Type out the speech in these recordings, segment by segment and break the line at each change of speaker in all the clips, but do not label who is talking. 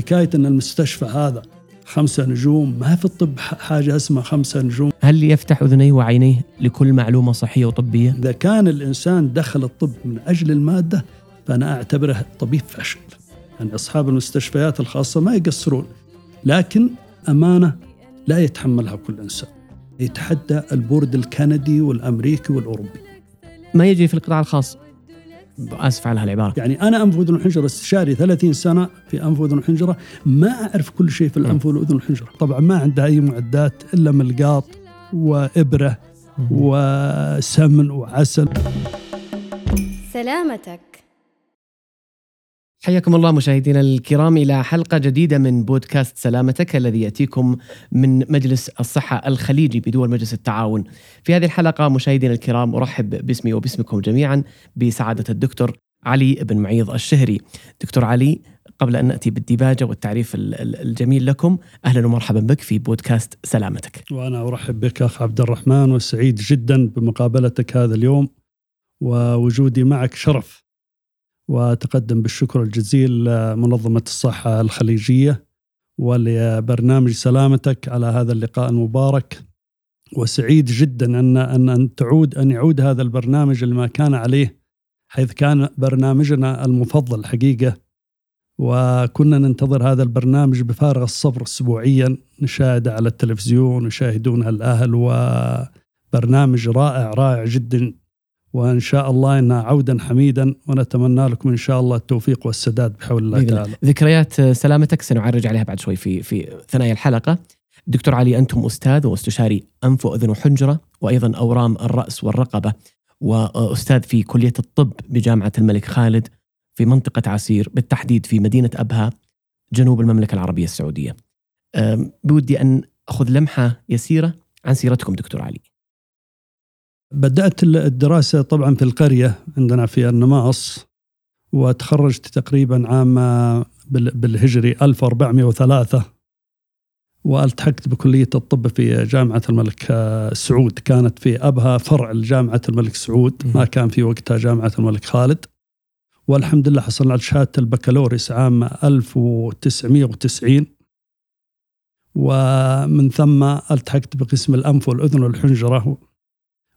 حكاية إن المستشفى هذا خمسة نجوم ما في الطب حاجة اسمها خمسة نجوم.
هل يفتح أذنيه وعينيه لكل معلومة صحية وطبية؟
إذا كان الإنسان دخل الطب من أجل المادة فأنا أعتبره طبيب فاشل. يعني أصحاب المستشفيات الخاصة ما يقصرون لكن أمانة لا يتحملها كل إنسان. يتحدى البورد الكندي والأمريكي والأوروبي.
ما يجي في القطاع الخاص؟ اسف على هالعبارة.
يعني أنا أنف وأذن وحنجره استشاري 30 سنة في أنف وأذن وحنجره ما أعرف كل شيء في الأنف والأذن والحنجره طبعا ما عندها أي معدات إلا ملقاط وإبرة وسمن وعسل.
سلامتك.
حياكم الله مشاهدينا الكرام إلى حلقة جديدة من بودكاست سلامتك الذي يأتيكم من مجلس الصحة الخليجي بدول مجلس التعاون. في هذه الحلقة مشاهدينا الكرام أرحب باسمي وباسمكم جميعا بسعادة الدكتور علي بن معيض الشهري. دكتور علي قبل أن نأتي بالديباجة والتعريف الجميل لكم أهلا ومرحبا بك في بودكاست سلامتك.
وأنا أرحب بك أخ عبد الرحمن وسعيد جدا بمقابلتك هذا اليوم ووجودي معك شرف. وتقدم بالشكر الجزيل لمنظمة الصحة الخليجية ولبرنامج سلامتك على هذا اللقاء المبارك. وسعيد جدا أن أن أن تعود أن يعود هذا البرنامج لما كان عليه حيث كان برنامجنا المفضل حقيقة. وكنا ننتظر هذا البرنامج بفارغ الصبر اسبوعيا نشاهده على التلفزيون ويشاهدونه الأهل وبرنامج رائع رائع جدا. وإن شاء الله انها عودا حميدا ونتمنى لكم إن شاء الله التوفيق والسداد بحول الله تعالى.
ذكريات سلامتك سنعرج عليها بعد شوي في في ثنايا الحلقة. دكتور علي أنتم أستاذ واستشاري أنف وأذن وحنجرة وأيضا أورام الرأس والرقبة وأستاذ في كلية الطب بجامعة الملك خالد في منطقة عسير بالتحديد في مدينة أبها جنوب المملكة العربية السعودية. بودي أن أخذ لمحة يسيرة عن سيرتكم دكتور علي.
بدأت الدراسة طبعا في القرية عندنا في النماص وتخرجت تقريبا عام بالهجري 1403 وألتحقت بكلية الطب في جامعة الملك سعود. كانت في أبها فرع لجامعة الملك سعود ما كان في وقتها جامعة الملك خالد. والحمد لله حصلنا على شهادة البكالوريوس عام 1990 ومن ثم ألتحقت بقسم الأنف والأذن والحنجرة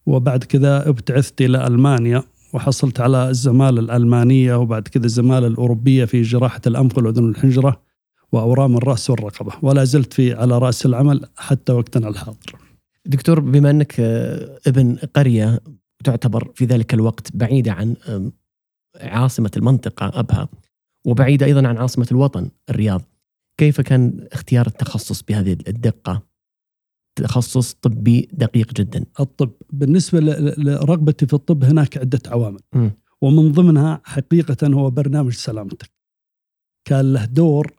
وبعد كذا ابتعثت إلى ألمانيا وحصلت على الزمالة الألمانية وبعد كذا الزمالة الأوروبية في جراحة الأنف والأذن والحنجرة وأورام الرأس والرقبة. ولا زلت في على رأس العمل حتى وقتنا الحاضر.
دكتور بما أنك ابن قرية تعتبر في ذلك الوقت بعيدة عن عاصمة المنطقة أبها وبعيدة أيضا عن عاصمة الوطن الرياض كيف كان اختيار التخصص بهذه الدقة؟ تخصص طبي دقيق جدا.
الطب بالنسبة لرغبتي في الطب هناك عدة عوامل. م. ومن ضمنها حقيقة هو برنامج سلامتك. كان له دور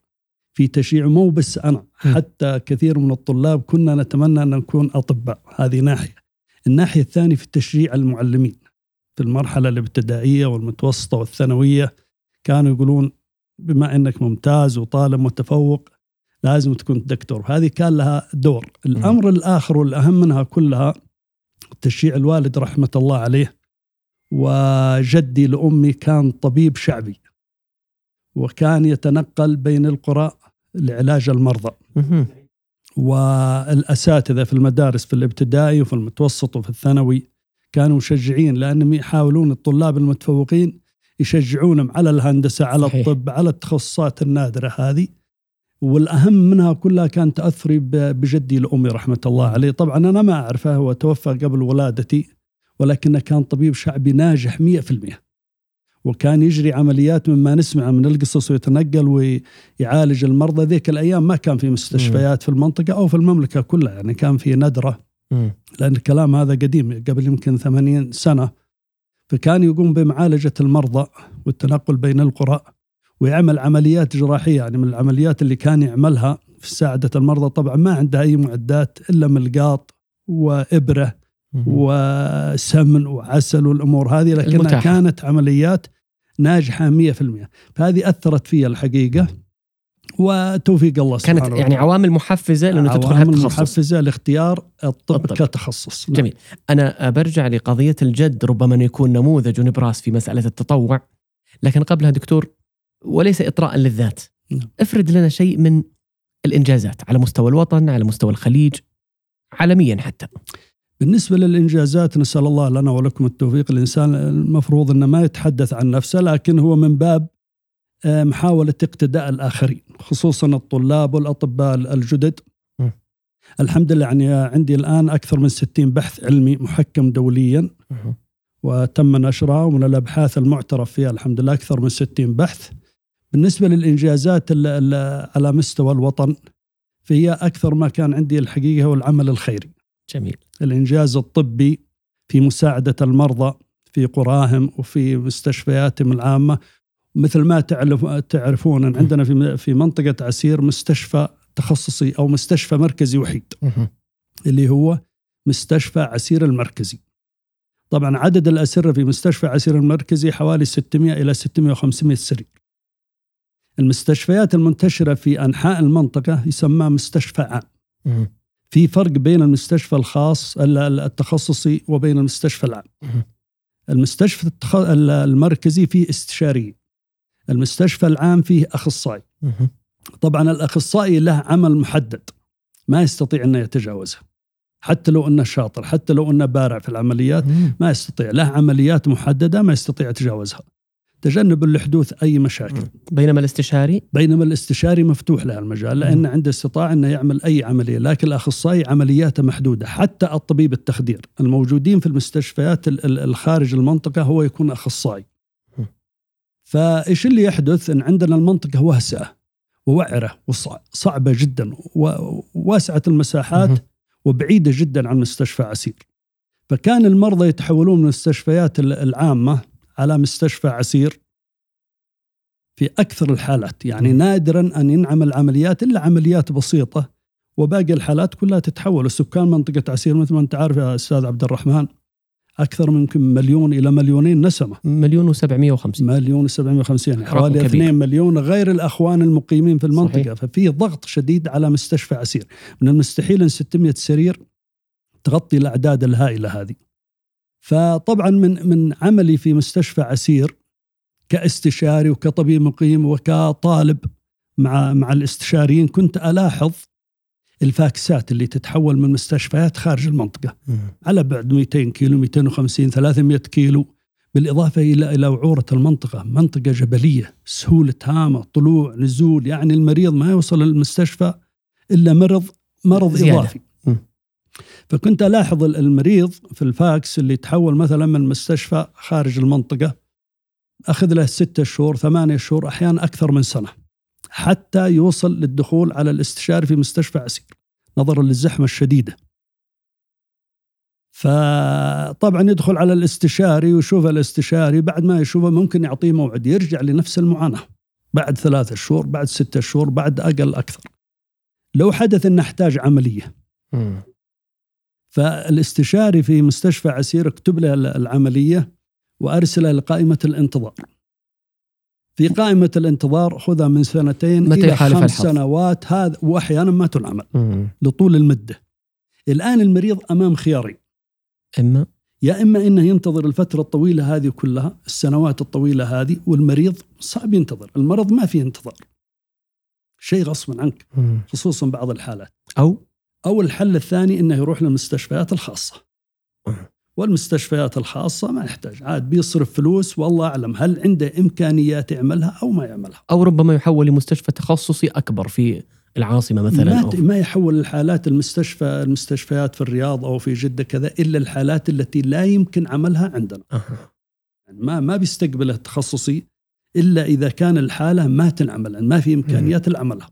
في تشييع مو بس أنا م. حتى كثير من الطلاب كنا نتمنى أن نكون أطباء هذه ناحية. الناحية الثانية في تشجيع المعلمين. في المرحلة الابتدائية والمتوسطة والثانوية كانوا يقولون بما أنك ممتاز وطالب متفوق لازم تكون دكتور. هذه كان لها دور. الأمر. الآخر والأهم منها كلها تشييع الوالد رحمة الله عليه وجدي لأمي كان طبيب شعبي وكان يتنقل بين القرى لعلاج المرضى. والأساتذة في المدارس في الابتدائي وفي المتوسط وفي الثانوي كانوا مشجعين لأنهم يحاولون الطلاب المتفوقين يشجعونهم على الهندسة على صحيح. الطب على التخصصات النادرة هذه. والأهم منها كلها كان تأثري بجدي لأمي رحمة الله عليه، طبعا أنا ما اعرفه هو توفى قبل ولادتي ولكنه كان طبيب شعبي ناجح 100% وكان يجري عمليات مما نسمع من القصص ويتنقل ويعالج المرضى. ذيك الأيام ما كان في مستشفيات في المنطقة أو في المملكة كلها يعني كان في ندرة. لأن الكلام هذا قديم قبل يمكن 80 سنة. فكان يقوم بمعالجة المرضى والتنقل بين القرى. ويعمل عمليات جراحية يعني من العمليات اللي كان يعملها في ساعدة المرضى. طبعا ما عندها أي معدات إلا ملقاط وإبرة وسمن وعسل والأمور هذه لكنها المتاحة. كانت عمليات ناجحة 100% فهذه أثرت في الحقيقة. وتوفيق الله
سبحانه كانت يعني عوامل محفزة لأنه تدخل
عوامل محفزة لاختيار الطب, الطب. كتخصص.
نعم. جميل. أنا برجع لقضية الجد ربما أنه يكون نموذج ونبراس في مسألة التطوع. لكن قبلها دكتور وليس إطراء للذات نعم. افرد لنا شيء من الإنجازات على مستوى الوطن على مستوى الخليج عالميا حتى
بالنسبة للإنجازات نسأل الله لنا ولكم التوفيق الإنسان المفروض أنه ما يتحدث عن نفسه لكن هو من باب آه، محاولة اقتداء الآخرين خصوصا الطلاب والأطباء الجدد م. الحمد لله يعني عندي الآن أكثر من 60 بحث علمي محكم دوليا م. وتم نشرها ومن الأبحاث المعترف فيها الحمد لله أكثر من 60 بحث بالنسبة للإنجازات على مستوى الوطن فهي أكثر ما كان عندي الحقيقة هو العمل الخيري.
جميل.
الإنجاز الطبي في مساعدة المرضى في قراهم وفي مستشفياتهم العامة. مثل ما تعرف تعرفون عندنا في في منطقة عسير مستشفى تخصصي أو مستشفى مركزي وحيد. اللي هو مستشفى عسير المركزي. طبعا عدد الأسرة في مستشفى عسير المركزي حوالي 600 إلى 600 500 سرير. المستشفيات المنتشرة في أنحاء المنطقة يسمى مستشفى عام. في فرق بين المستشفى الخاص التخصصي وبين المستشفى العام. المستشفى المركزي فيه استشاري المستشفى العام فيه أخصائي. طبعا الأخصائي له عمل محدد ما يستطيع أن يتجاوزه حتى لو أنه شاطر حتى لو أنه بارع في العمليات ما يستطيع. له عمليات محددة ما يستطيع يتجاوزها. تجنبا لحدوث أي مشاكل.
بينما الاستشاري؟
بينما الاستشاري مفتوح له المجال لأن عنده استطاعه إنه يعمل أي عملية، لكن الأخصائي عملياته محدودة، حتى الطبيب التخدير الموجودين في المستشفيات الخارج المنطقة هو يكون أخصائي. فإيش اللي يحدث؟ إن عندنا المنطقة واسعة ووعرة وصعبة جدا وواسعة المساحات وبعيدة جدا عن مستشفى عسير. فكان المرضى يتحولون من المستشفيات العامة على مستشفى عسير في أكثر الحالات. يعني. نادرا أن ينعمل عمليات إلا عمليات بسيطة وباقي الحالات كلها تتحول. السكان منطقة عسير مثل ما أنت عارف يا أستاذ عبد الرحمن أكثر من مليون إلى مليونين نسمة.
مليون وسبعمية وخمسين.
مليون وسبعمية وخمسين. يعني حوالي اثنين مليون غير الأخوان المقيمين في المنطقة. صحيح. ففي ضغط شديد على مستشفى عسير. من المستحيل أن 600 سرير تغطي الأعداد الهائلة هذه. فطبعا من من عملي في مستشفى عسير كاستشاري وكطبيب مقيم وكطالب مع مع الاستشاريين كنت ألاحظ الفاكسات اللي تتحول من مستشفيات خارج المنطقة على بعد 200 كيلو 250 300 كيلو بالإضافة إلى إلى وعوره المنطقة، منطقة جبلية، سهولة هامة، طلوع، نزول، يعني المريض ما يوصل للمستشفى إلا مرض مرض زيادة. إضافي. فكنت ألاحظ المريض في الفاكس اللي تحول مثلا من مستشفى خارج المنطقة أخذ له ستة شهور ثمانية شهور أحيانا أكثر من سنة حتى يوصل للدخول على الاستشاري في مستشفى عسير نظرا للزحمة الشديدة. فطبعا يدخل على الاستشاري ويشوف الاستشاري بعد ما يشوفه ممكن يعطيه موعد يرجع لنفس المعاناة بعد ثلاثة شهور بعد ستة شهور بعد أقل أكثر. لو حدث إنه احتاج عملية فالاستشاري في مستشفى عسير اكتب له العملية وارسله لقائمة الانتظار. في قائمة الانتظار خذها من سنتين
متى
إلى خمس سنوات هذا وأحيانا ما تنعمل لطول المدة. الآن المريض أمام خيارين.
إما
يا إما إنه ينتظر الفترة الطويلة هذه كلها السنوات الطويلة هذه والمريض صعب ينتظر، المرض ما فيه انتظار. شيء غصبا عنك خصوصا بعض الحالات.
أو
أو الحل الثاني أنه يروح للمستشفيات الخاصة. والمستشفيات الخاصة ما يحتاج عاد بيصرف فلوس والله أعلم هل عنده إمكانيات يعملها أو ما يعملها.
أو ربما يحول لمستشفى تخصصي أكبر في العاصمة مثلا
ما, أو ما يحول الحالات المستشفى المستشفيات في الرياض أو في جدة كذا إلا الحالات التي لا يمكن عملها عندنا. أه. ما ما بيستقبل التخصصي إلا إذا كان الحالة ما تنعمل ما في إمكانيات لعملها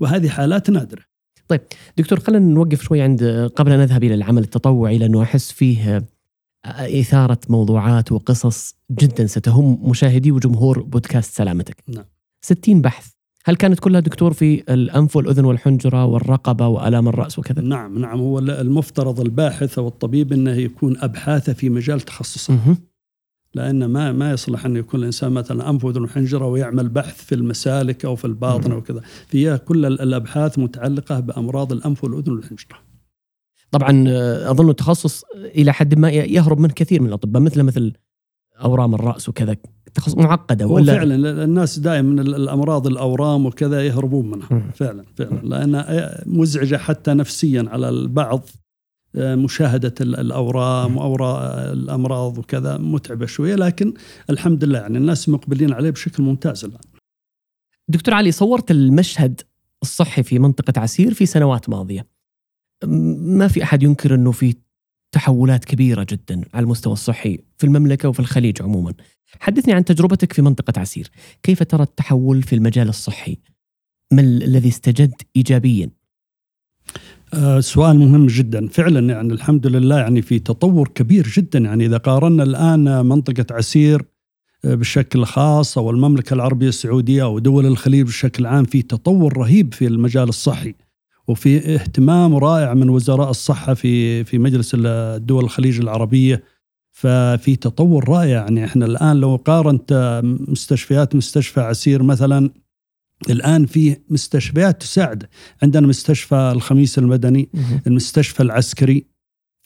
وهذه حالات نادرة.
طيب دكتور خلينا نوقف شوي عند قبل أن نذهب إلى العمل التطوعي لأنه أحس فيه آه، إثارة موضوعات وقصص جدا ستهم مشاهدي وجمهور بودكاست سلامتك.
نعم.
60 بحث هل كانت كلها دكتور في الأنف والأذن والحنجرة والرقبة وألام الرأس وكذا؟
نعم نعم هو المفترض الباحث أو الطبيب إنه يكون أبحاثه في مجال تخصصه. لأن ما ما يصلح أن يكون الإنسان مثلا أنف وأذن ويعمل بحث في المسالك أو في الباطن أو كذا. فيها كل الأبحاث متعلقة بأمراض الأنف والأذن والحنجرة
طبعا آه، أظن التخصص إلى حد ما يهرب منه كثير من الأطباء مثل مثل أورام الرأس وكذا. التخصص معقدة
ولا؟ فعلا الناس دائما الأمراض الأورام وكذا يهربون منها. فعلا فعلا. لانها مزعجة حتى نفسيا على البعض. مشاهدة الأورام وأوراق الأمراض وكذا متعبة شوية لكن الحمد لله يعني الناس مقبلين عليه بشكل ممتاز الآن.
دكتور علي صورت المشهد الصحي في منطقة عسير في سنوات ماضية. ما في أحد ينكر إنه في تحولات كبيرة جدا على المستوى الصحي في المملكة وفي الخليج عموما. حدثني عن تجربتك في منطقة عسير، كيف ترى التحول في المجال الصحي؟ ما الذي استجد ايجابيا؟
آه سؤال مهم جدا. فعلا يعني الحمد لله يعني في تطور كبير جدا. يعني إذا قارنا الآن منطقة عسير آه، بشكل خاص أو المملكة العربية السعودية أو دول الخليج بشكل عام في تطور رهيب في المجال الصحي. وفي اهتمام رائع من وزراء الصحة في في مجلس الدول الخليج العربية. ففي تطور رائع. يعني إحنا الآن لو قارنت مستشفيات مستشفى عسير مثلا الآن في مستشفيات تساعد. عندنا مستشفى الخميس المدني المستشفى العسكري.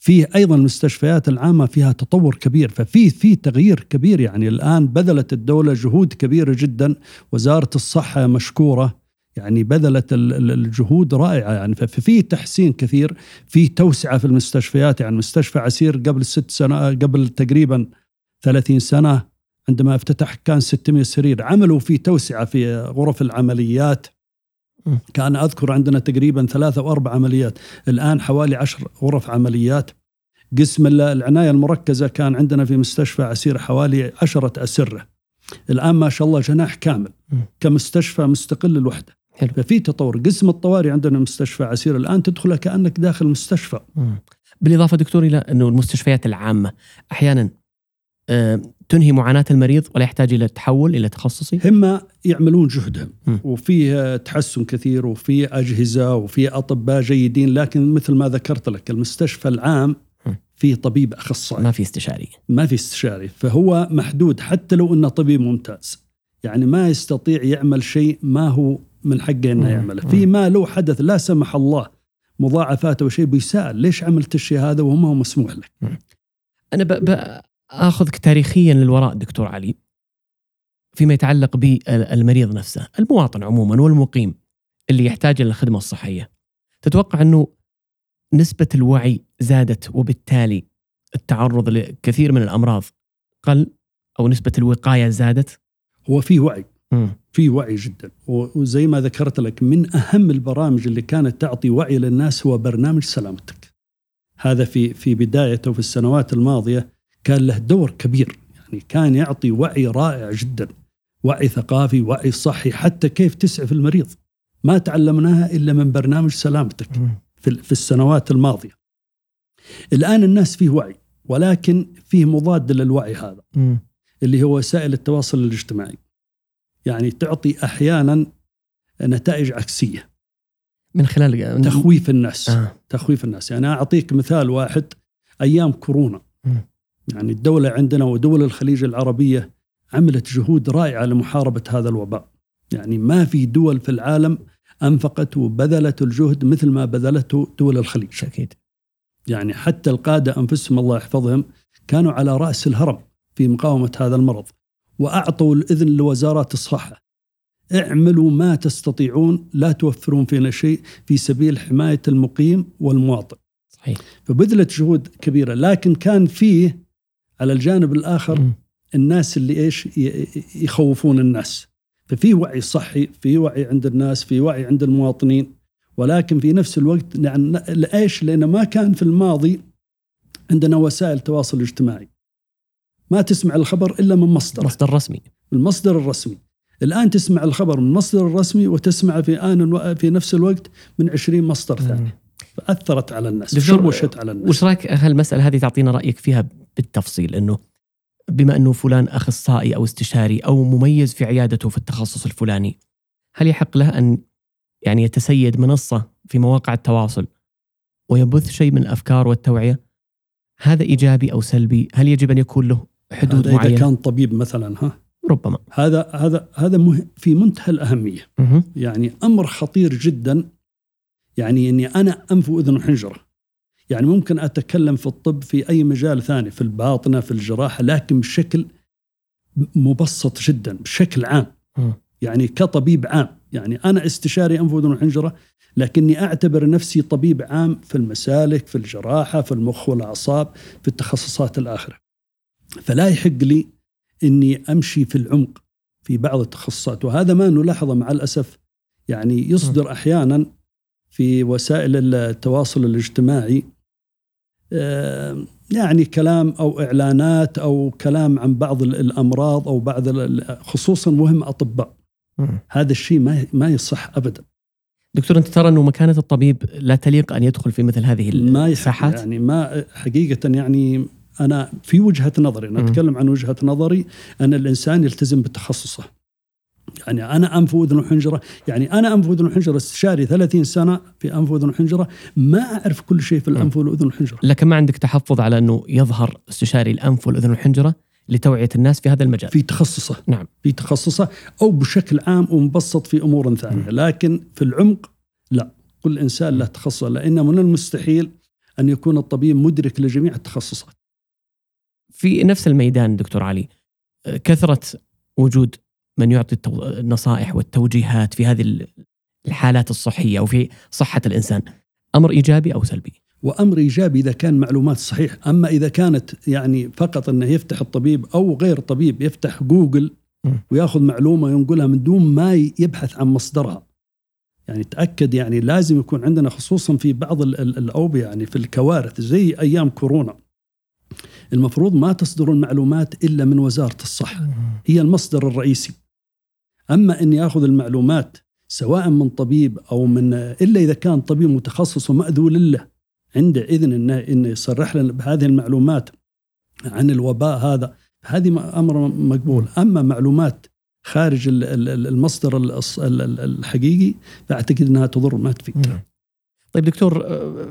في أيضا المستشفيات العامة فيها تطور كبير ففي في تغيير كبير. يعني الآن بذلت الدولة جهود كبيرة جدا. وزارة الصحة مشكورة. يعني بذلت الجهود رائعة. يعني ففي تحسين كثير. في توسعة في المستشفيات. يعني مستشفى عسير قبل ست سنة قبل تقريبا 30 سنة عندما افتتح كان 600 سرير عملوا في توسعة في غرف العمليات. كان أذكر عندنا تقريبا ثلاثة أو أربع عمليات. الآن حوالي عشر غرف عمليات. قسم العناية المركزة كان عندنا في مستشفى عسير حوالي عشرة أسرة. الآن ما شاء الله جناح كامل. كمستشفى مستقل الوحده حلو. ففي تطور. قسم الطوارئ عندنا مستشفى عسير الآن تدخله كأنك داخل مستشفى.
بالإضافة دكتور إلى أنه المستشفيات العامة أحيانا آه، تنهي معاناة المريض ولا يحتاج إلى التحول إلى تخصصي؟
هم يعملون جهدهم. وفي تحسن كثير وفي أجهزة وفي أطباء جيدين. لكن مثل ما ذكرت لك المستشفى العام في طبيب أخصائي.
ما في استشاري.
ما في استشاري. فهو محدود حتى لو إنه طبيب ممتاز. يعني ما يستطيع يعمل شيء ما هو من حقه إنه يعمله. في ما لو حدث لا سمح الله مضاعفات أو شيء بيسأل ليش عملت الشيء هذا وما هو مسموح لك؟
أنا ب... ب... آخذك تاريخيا للوراء دكتور علي فيما يتعلق بالمريض نفسه، المواطن عموما والمقيم اللي يحتاج إلى الخدمة الصحية. تتوقع أنه نسبة الوعي زادت وبالتالي التعرض لكثير من الأمراض قل أو نسبة الوقاية زادت؟
هو في وعي في وعي جدا وزي ما ذكرت لك من أهم البرامج اللي كانت تعطي وعي للناس هو برنامج سلامتك. هذا في في بدايته في السنوات الماضية كان له دور كبير. يعني كان يعطي وعي رائع جدا وعي ثقافي وعي صحي حتى كيف تسعف المريض. ما تعلمناها إلا من برنامج سلامتك في السنوات الماضية. الآن الناس فيه وعي ولكن فيه مضاد للوعي هذا اللي هو وسائل التواصل الاجتماعي. يعني تعطي أحيانا نتائج عكسية.
من خلال
تخويف الناس. آه. تخويف الناس. يعني أعطيك مثال واحد أيام كورونا. يعني الدولة عندنا ودول الخليج العربية عملت جهود رائعة لمحاربة هذا الوباء. يعني ما في دول في العالم أنفقت وبذلت الجهد مثل ما بذلته دول الخليج.
أكيد
يعني حتى القادة أنفسهم الله يحفظهم كانوا على رأس الهرم في مقاومة هذا المرض وأعطوا الإذن لوزارات الصحة. اعملوا ما تستطيعون لا توفرون فينا شيء في سبيل حماية المقيم والمواطن. صحيح. فبذلت جهود كبيرة لكن كان فيه على الجانب الآخر م. الناس اللي إيش يخوفون الناس. ففي وعي صحي في وعي عند الناس في وعي عند المواطنين. ولكن في نفس الوقت يعني لإيش؟ لأنه ما كان في الماضي عندنا وسائل تواصل اجتماعي. ما تسمع الخبر إلا من مصدر.
مصدر رسمي.
المصدر الرسمي. الآن تسمع الخبر من المصدر الرسمي وتسمع في آن في نفس الوقت من 20 مصدر ثاني. فأثرت على الناس شوشت على الناس.
وش رأيك؟ هالمسألة هذه تعطينا رأيك فيها بالتفصيل إنه بما إنه فلان أخصائي أو استشاري أو مميز في عيادته في التخصص الفلاني هل يحق له أن يعني يتسيد منصة في مواقع التواصل ويبث شيء من الأفكار والتوعية؟ هذا إيجابي أو سلبي؟ هل يجب أن يكون له حدود
هذا معينة؟ اذا كان طبيب مثلا ها
ربما
هذا هذا هذا في منتهى الأهمية مه. يعني أمر خطير جدا يعني إني أنا انف واذن وحنجره يعني ممكن أتكلم في الطب في أي مجال ثاني في الباطنة في الجراحة لكن بشكل مبسط جدا بشكل عام.
م.
يعني كطبيب عام. يعني أنا استشاري انف واذن وحنجره لكني أعتبر نفسي طبيب عام في المسالك في الجراحة في المخ والأعصاب في التخصصات الآخرة. فلا يحق لي إني أمشي في العمق في بعض التخصصات. وهذا ما نلاحظه مع الأسف. يعني يصدر أحيانا في وسائل التواصل الاجتماعي يعني كلام أو إعلانات أو كلام عن بعض الأمراض أو بعض خصوصا مهم أطباء. هذا الشيء ما ما يصح ابدا.
دكتور أنت ترى أنه مكانة الطبيب لا تليق أن يدخل في مثل هذه المساحات
يعني ما حقيقة يعني أنا في وجهة نظري أنا أتكلم عن وجهة نظري أن الإنسان يلتزم بتخصصه. يعني أنا انف واذن وحنجره يعني أنا انف واذن وحنجره استشاري 30 سنة في انف واذن وحنجره ما أعرف كل شيء في الانف والاذن والحنجره
لكن ما عندك تحفظ على أنه يظهر استشاري الانف والاذن والحنجره لتوعية الناس في هذا المجال.
في تخصصه.
نعم.
في تخصصه أو بشكل عام ومبسط في أمور ثانية. لكن في العمق لا. كل إنسان له تخصصه لأن من المستحيل أن يكون الطبيب مدرك لجميع التخصصات.
في نفس الميدان دكتور علي كثرة وجود من يعطي النصائح والتوجيهات في هذه الحالات الصحية وفي صحة الإنسان أمر إيجابي أو سلبي
وأمر إيجابي إذا كان معلومات صحيح، أما إذا كانت يعني فقط إنه يفتح الطبيب أو غير طبيب يفتح جوجل ويأخذ معلومة وينقلها من دون ما يبحث عن مصدرها. يعني تأكد يعني لازم يكون عندنا خصوصا في بعض الأوبئة يعني في الكوارث زي أيام كورونا. المفروض ما تصدر المعلومات إلا من وزارة الصحة، هي المصدر الرئيسي. أما إني آخذ المعلومات سواء من طبيب أو من إلا إذا كان طبيب متخصص ومأذون له عنده إذن انه انه يصرح لنا بهذه المعلومات عن الوباء هذا هذه أمر مقبول أما معلومات خارج المصدر الحقيقي فأعتقد إنها تضر ما تفيد
نعم. طيب دكتور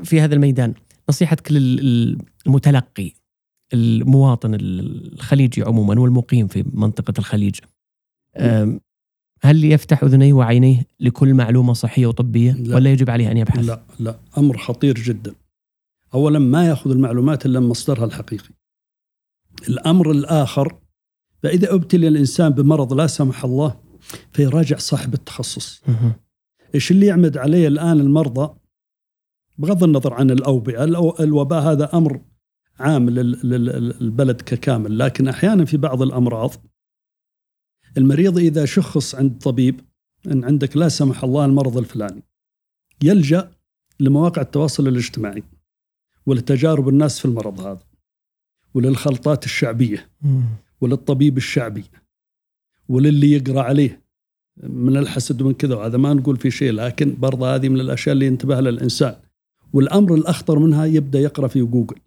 في هذا الميدان نصيحتك للمتلقي المواطن الخليجي عموما والمقيم في منطقة الخليج هل يفتح اذنيه وعينيه لكل معلومة صحية وطبية لا. ولا يجب عليه أن يبحث؟
لا لا أمر خطير جدا. اولا ما يأخذ المعلومات إلا من مصدرها الحقيقي. الأمر الآخر فإذا أبتلي الإنسان بمرض لا سمح الله فيراجع صاحب التخصص. إيش اللي يعمد عليه الآن المرضى بغض النظر عن الأوبئة، الوباء هذا أمر عام للبلد ككامل، لكن أحيانا في بعض الأمراض المريض إذا شخص عند طبيب أن عندك لا سمح الله المرض الفلاني يلجأ لمواقع التواصل الاجتماعي ولتجارب الناس في المرض هذا وللخلطات الشعبية وللطبيب الشعبي وللي يقرأ عليه. من الحسد ومن كذا وهذا ما نقول في شيء لكن برضه هذه من الأشياء اللي ينتبه لها الإنسان. والأمر الأخطر منها يبدأ يقرأ في جوجل.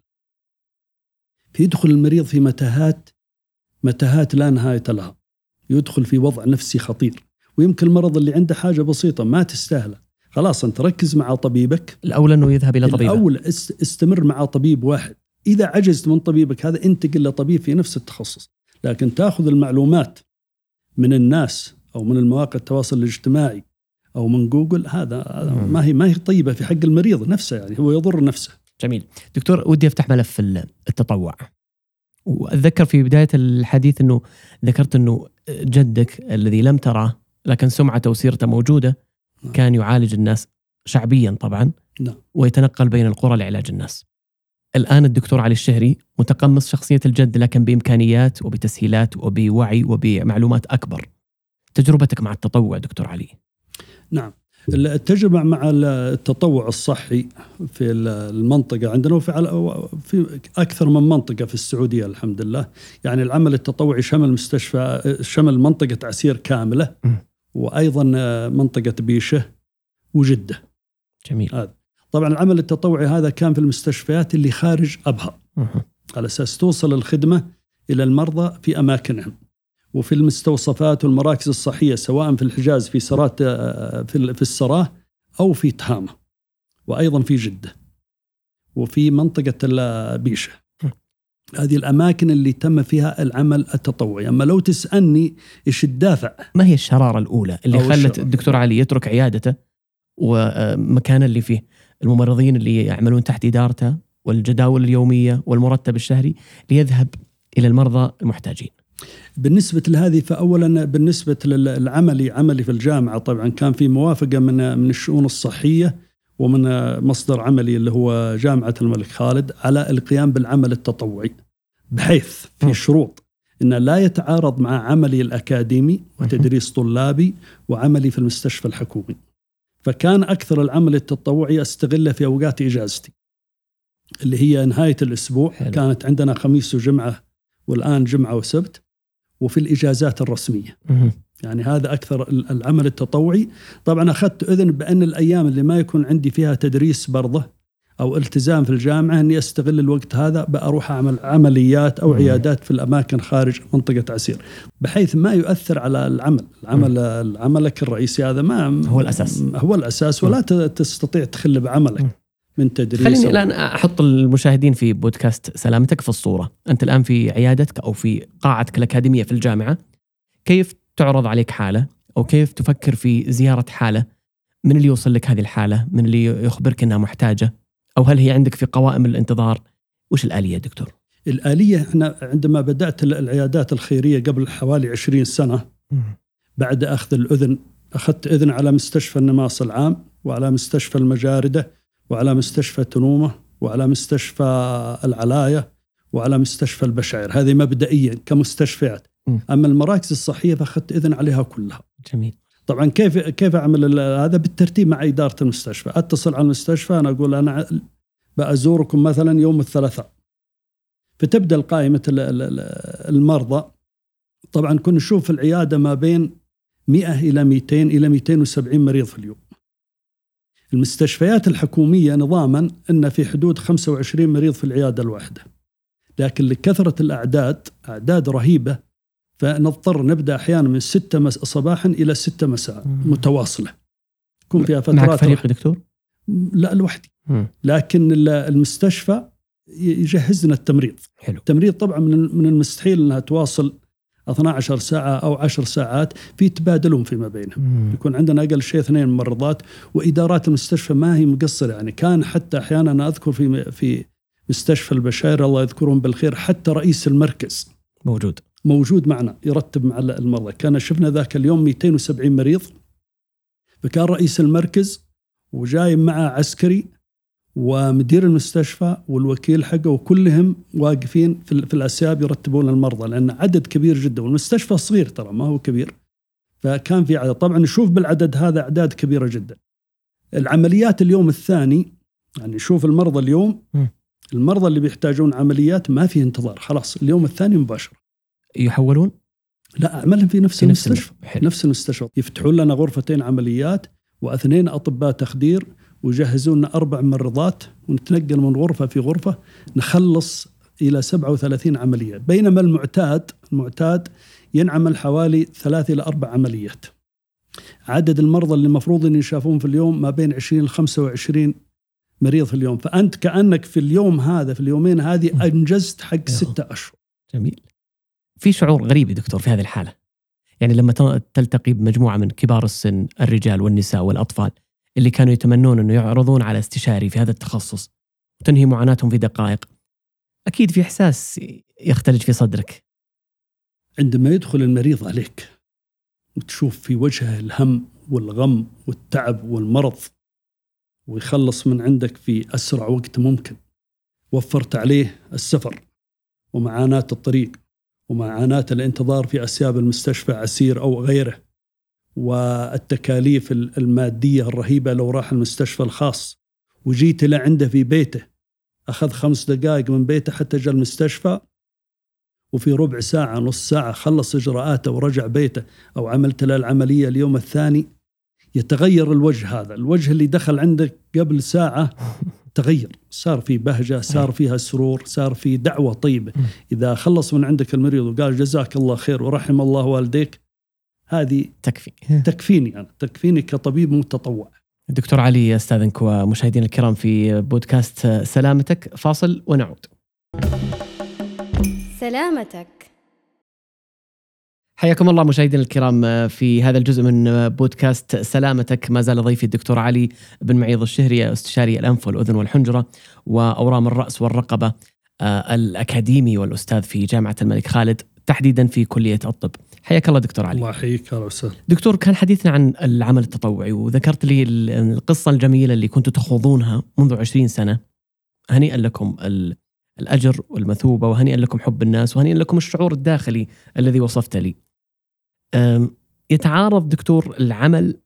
فيدخل المريض في متاهات متاهات لا نهاية لها. يدخل في وضع نفسي خطير. ويمكن المرض اللي عنده حاجة بسيطة ما تستاهله. خلاص أنت ركز مع طبيبك.
الأولى أنه يذهب إلى طبيب
الأولى استمر مع طبيب واحد. إذا عجزت من طبيبك هذا انتقل لطبيب في نفس التخصص. لكن تأخذ المعلومات من الناس أو من المواقع التواصل الاجتماعي أو من جوجل هذا ما هي ما هي طيبة في حق المريض نفسه يعني هو يضر نفسه.
جميل. دكتور ودي أفتح ملف التطوع. وأتذكر في بداية الحديث أنه ذكرت أنه جدك الذي لم تراه لكن سمعته وسيرته موجودة نعم. كان يعالج الناس شعبيا طبعا
نعم.
ويتنقل بين القرى لعلاج الناس. الآن الدكتور علي الشهري متقمص شخصية الجد لكن بإمكانيات وبتسهيلات وبوعي وبمعلومات أكبر. تجربتك مع التطوع دكتور علي.
نعم. التجربة مع التطوع الصحي في المنطقة عندنا وفي في أكثر من منطقة في السعودية الحمد لله. يعني العمل التطوعي شمل مستشفى شمل منطقة عسير كاملة وأيضا منطقة بيشة وجدة.
جميل.
هذا. طبعا العمل التطوعي هذا كان في المستشفيات اللي خارج أبها. على أساس توصل الخدمة إلى المرضى في أماكنهم. وفي المستوصفات والمراكز الصحية سواء في الحجاز في سرات آه، في السراه أو في تهامة وأيضا في جدة وفي منطقة البيشة. هذه الأماكن اللي تم فيها العمل التطوعي. أما لو تسألني إيش الدافع؟
ما هي الشرارة الأولى اللي خلت الدكتور علي يترك عيادته ومكان اللي فيه الممرضين اللي يعملون تحت إدارته والجداول اليومية والمرتب الشهري ليذهب إلى المرضى المحتاجين؟
بالنسبة لهذه فأولا بالنسبة للعملي عملي في الجامعة طبعا كان في موافقة من من الشؤون الصحية ومن مصدر عملي اللي هو جامعة الملك خالد على القيام بالعمل التطوعي بحيث في شروط أن لا يتعارض مع عملي الأكاديمي وتدريس طلابي وعملي في المستشفى الحكومي. فكان أكثر العمل التطوعي أستغله في أوقات إجازتي اللي هي نهاية الأسبوع. حلو. كانت عندنا خميس وجمعة والآن جمعة وسبت. وفي الإجازات الرسمية. يعني هذا أكثر العمل التطوعي. طبعا أخذت أذن بأن الأيام اللي ما يكون عندي فيها تدريس برضه أو التزام في الجامعة إني أستغل الوقت هذا بأروح أعمل عمليات أو عيادات في الأماكن خارج منطقة عسير. بحيث ما يؤثر على العمل، العمل عملك الرئيسي هذا ما
هو الأساس.
هو الأساس ولا تستطيع تخل بعملك. من تدريس
خليني الآن أحط المشاهدين في بودكاست سلامتك في الصورة، أنت الآن في عيادتك أو في قاعتك الأكاديمية في الجامعة كيف تعرض عليك حالة أو كيف تفكر في زيارة حالة من اللي يوصل لك هذه الحالة؟ من اللي يخبرك إنها محتاجة؟ أو هل هي عندك في قوائم الانتظار؟ وش الآلية دكتور؟
الآلية إحنا عندما بدأت العيادات الخيرية قبل حوالي 20 سنة بعد أخذ الأذن أخذت أذن على مستشفى النماص العام وعلى مستشفى المجاردة وعلى مستشفى تنومة وعلى مستشفى العلاية وعلى مستشفى البشعير هذه مبدئيا كمستشفيات. أما المراكز الصحية فأخذت إذن عليها كلها.
جميل.
طبعا كيف كيف أعمل هذا؟ بالترتيب مع إدارة المستشفى. أتصل على المستشفى أنا أقول أنا بأزوركم مثلا يوم الثلاثاء. فتبدأ قائمة المرضى. طبعا كنا نشوف في العيادة ما بين 100 إلى 200 إلى 270 مريض في اليوم. المستشفيات الحكومية نظاما إن في حدود 25 مريض في العيادة الواحدة. لكن لكثرة الأعداد أعداد رهيبة فنضطر نبدأ أحيانا من 6 صباحا إلى 6 مساء متواصلة.
يكون فيها فترات معك فريق دكتور؟
لا لوحدي. لكن المستشفى يجهز لنا التمريض.
حلو.
التمريض طبعا من المستحيل إنها تواصل 12 ساعة أو 10 ساعات في تبادلهم فيما بينهم. يكون عندنا أقل شيء اثنين ممرضات وإدارات المستشفى ما هي مقصرة. يعني كان حتى أحيانا أنا أذكر في في مستشفى البشاير الله يذكرهم بالخير حتى رئيس المركز
موجود.
موجود معنا يرتب مع المرضى. كان شفنا ذاك اليوم 270 مريض فكان رئيس المركز وجاي معه عسكري ومدير المستشفى والوكيل حقه وكلهم واقفين في, في الأسياب يرتبون المرضى لأن عدد كبير جدا. والمستشفى صغير ترى ما هو كبير. فكان في عدد. طبعا نشوف بالعدد هذا أعداد كبيرة جدا. العمليات اليوم الثاني يعني نشوف المرضى اليوم. المرضى اللي بيحتاجون عمليات ما في انتظار خلاص. اليوم الثاني مباشرة.
يحولون؟
لا اعملهم في نفس في المستشفى. نفس المستشفى. يفتحون لنا غرفتين عمليات واثنين أطباء تخدير. ويجهزون لنا أربع ممرضات ونتنقل من غرفة في غرفة نخلص إلى 37 عملية. بينما المعتاد المعتاد ينعمل حوالي ثلاث إلى أربع عمليات. عدد المرضى اللي المفروض إن يشافون في اليوم ما بين 20 ل 25 مريض في اليوم. فأنت كأنك في اليوم هذا في اليومين هذه أنجزت حق ستة أشهر.
جميل. في شعور غريب يا دكتور في هذه الحالة. يعني لما تلتقي بمجموعة من كبار السن الرجال والنساء والأطفال اللي كانوا يتمنون أنه يعرضون على استشاري في هذا التخصص وتنهي معاناتهم في دقائق. أكيد في إحساس يختلج في صدرك.
عندما يدخل المريض عليك وتشوف في وجهه الهم والغم والتعب والمرض ويخلص من عندك في أسرع وقت ممكن وفرت عليه السفر ومعاناة الطريق ومعاناة الانتظار في أسياب المستشفى عسير أو غيره والتكاليف المادية الرهيبة لو راح المستشفى الخاص. وجيت لعنده في بيته. أخذ خمس دقائق من بيته حتى جاء المستشفى. وفي ربع ساعة نص ساعة خلص إجراءاته ورجع بيته أو عملت له العملية اليوم الثاني. يتغير الوجه هذا. الوجه اللي دخل عندك قبل ساعة تغير. صار في بهجة صار فيها سرور صار في دعوة طيبة. إذا خلص من عندك المريض وقال جزاك الله خير ورحم الله والديك هذه
تكفي.
تكفيني أنا تكفيني كطبيب متطوع.
دكتور علي أستاذنك ومشاهدينا الكرام في بودكاست سلامتك. فاصل ونعود. سلامتك. حياكم الله مشاهدينا الكرام في هذا الجزء من بودكاست سلامتك. ما زال ضيفي الدكتور علي بن معيض الشهري استشاري الأنف والأذن والحنجرة وأورام الرأس والرقبة آه، الأكاديمي والأستاذ في جامعة الملك خالد تحديدا في كلية الطب. حياك الله دكتور علي
الله يحييك أهلا وسهلا
دكتور كان حديثنا عن العمل التطوعي وذكرت لي القصة الجميلة اللي كنتوا تخوضونها منذ 20 سنة هنيئا لكم الأجر والمثوبة وهنيئا لكم حب الناس وهنيئا لكم الشعور الداخلي الذي وصفت لي. يتعارض دكتور العمل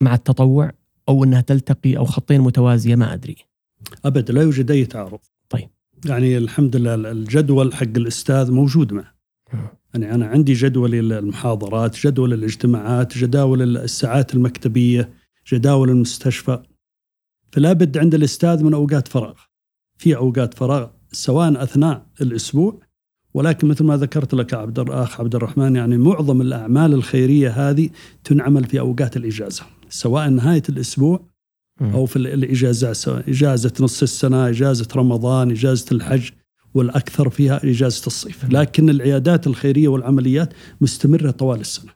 مع التطوع أو إنها تلتقي أو خطين متوازية ما أدري.
ابدا لا يوجد أي تعارض.
طيب.
يعني الحمد لله الجدول حق الأستاذ موجود معه. يعني أنا عندي جدول المحاضرات، جدول الاجتماعات، جداول الساعات المكتبية، جداول المستشفى. فلا بد عند الأستاذ من أوقات فراغ. في أوقات فراغ سواء أثناء الأسبوع ولكن مثل ما ذكرت لك عبد الاخ عبد الرحمن يعني معظم الأعمال الخيرية هذه تنعمل في أوقات الإجازة سواء نهاية الأسبوع أو في الاجازات سواء إجازة نص السنة إجازة رمضان إجازة الحج والأكثر فيها إجازة الصيف. لكن العيادات الخيرية والعمليات مستمرة طوال السنة.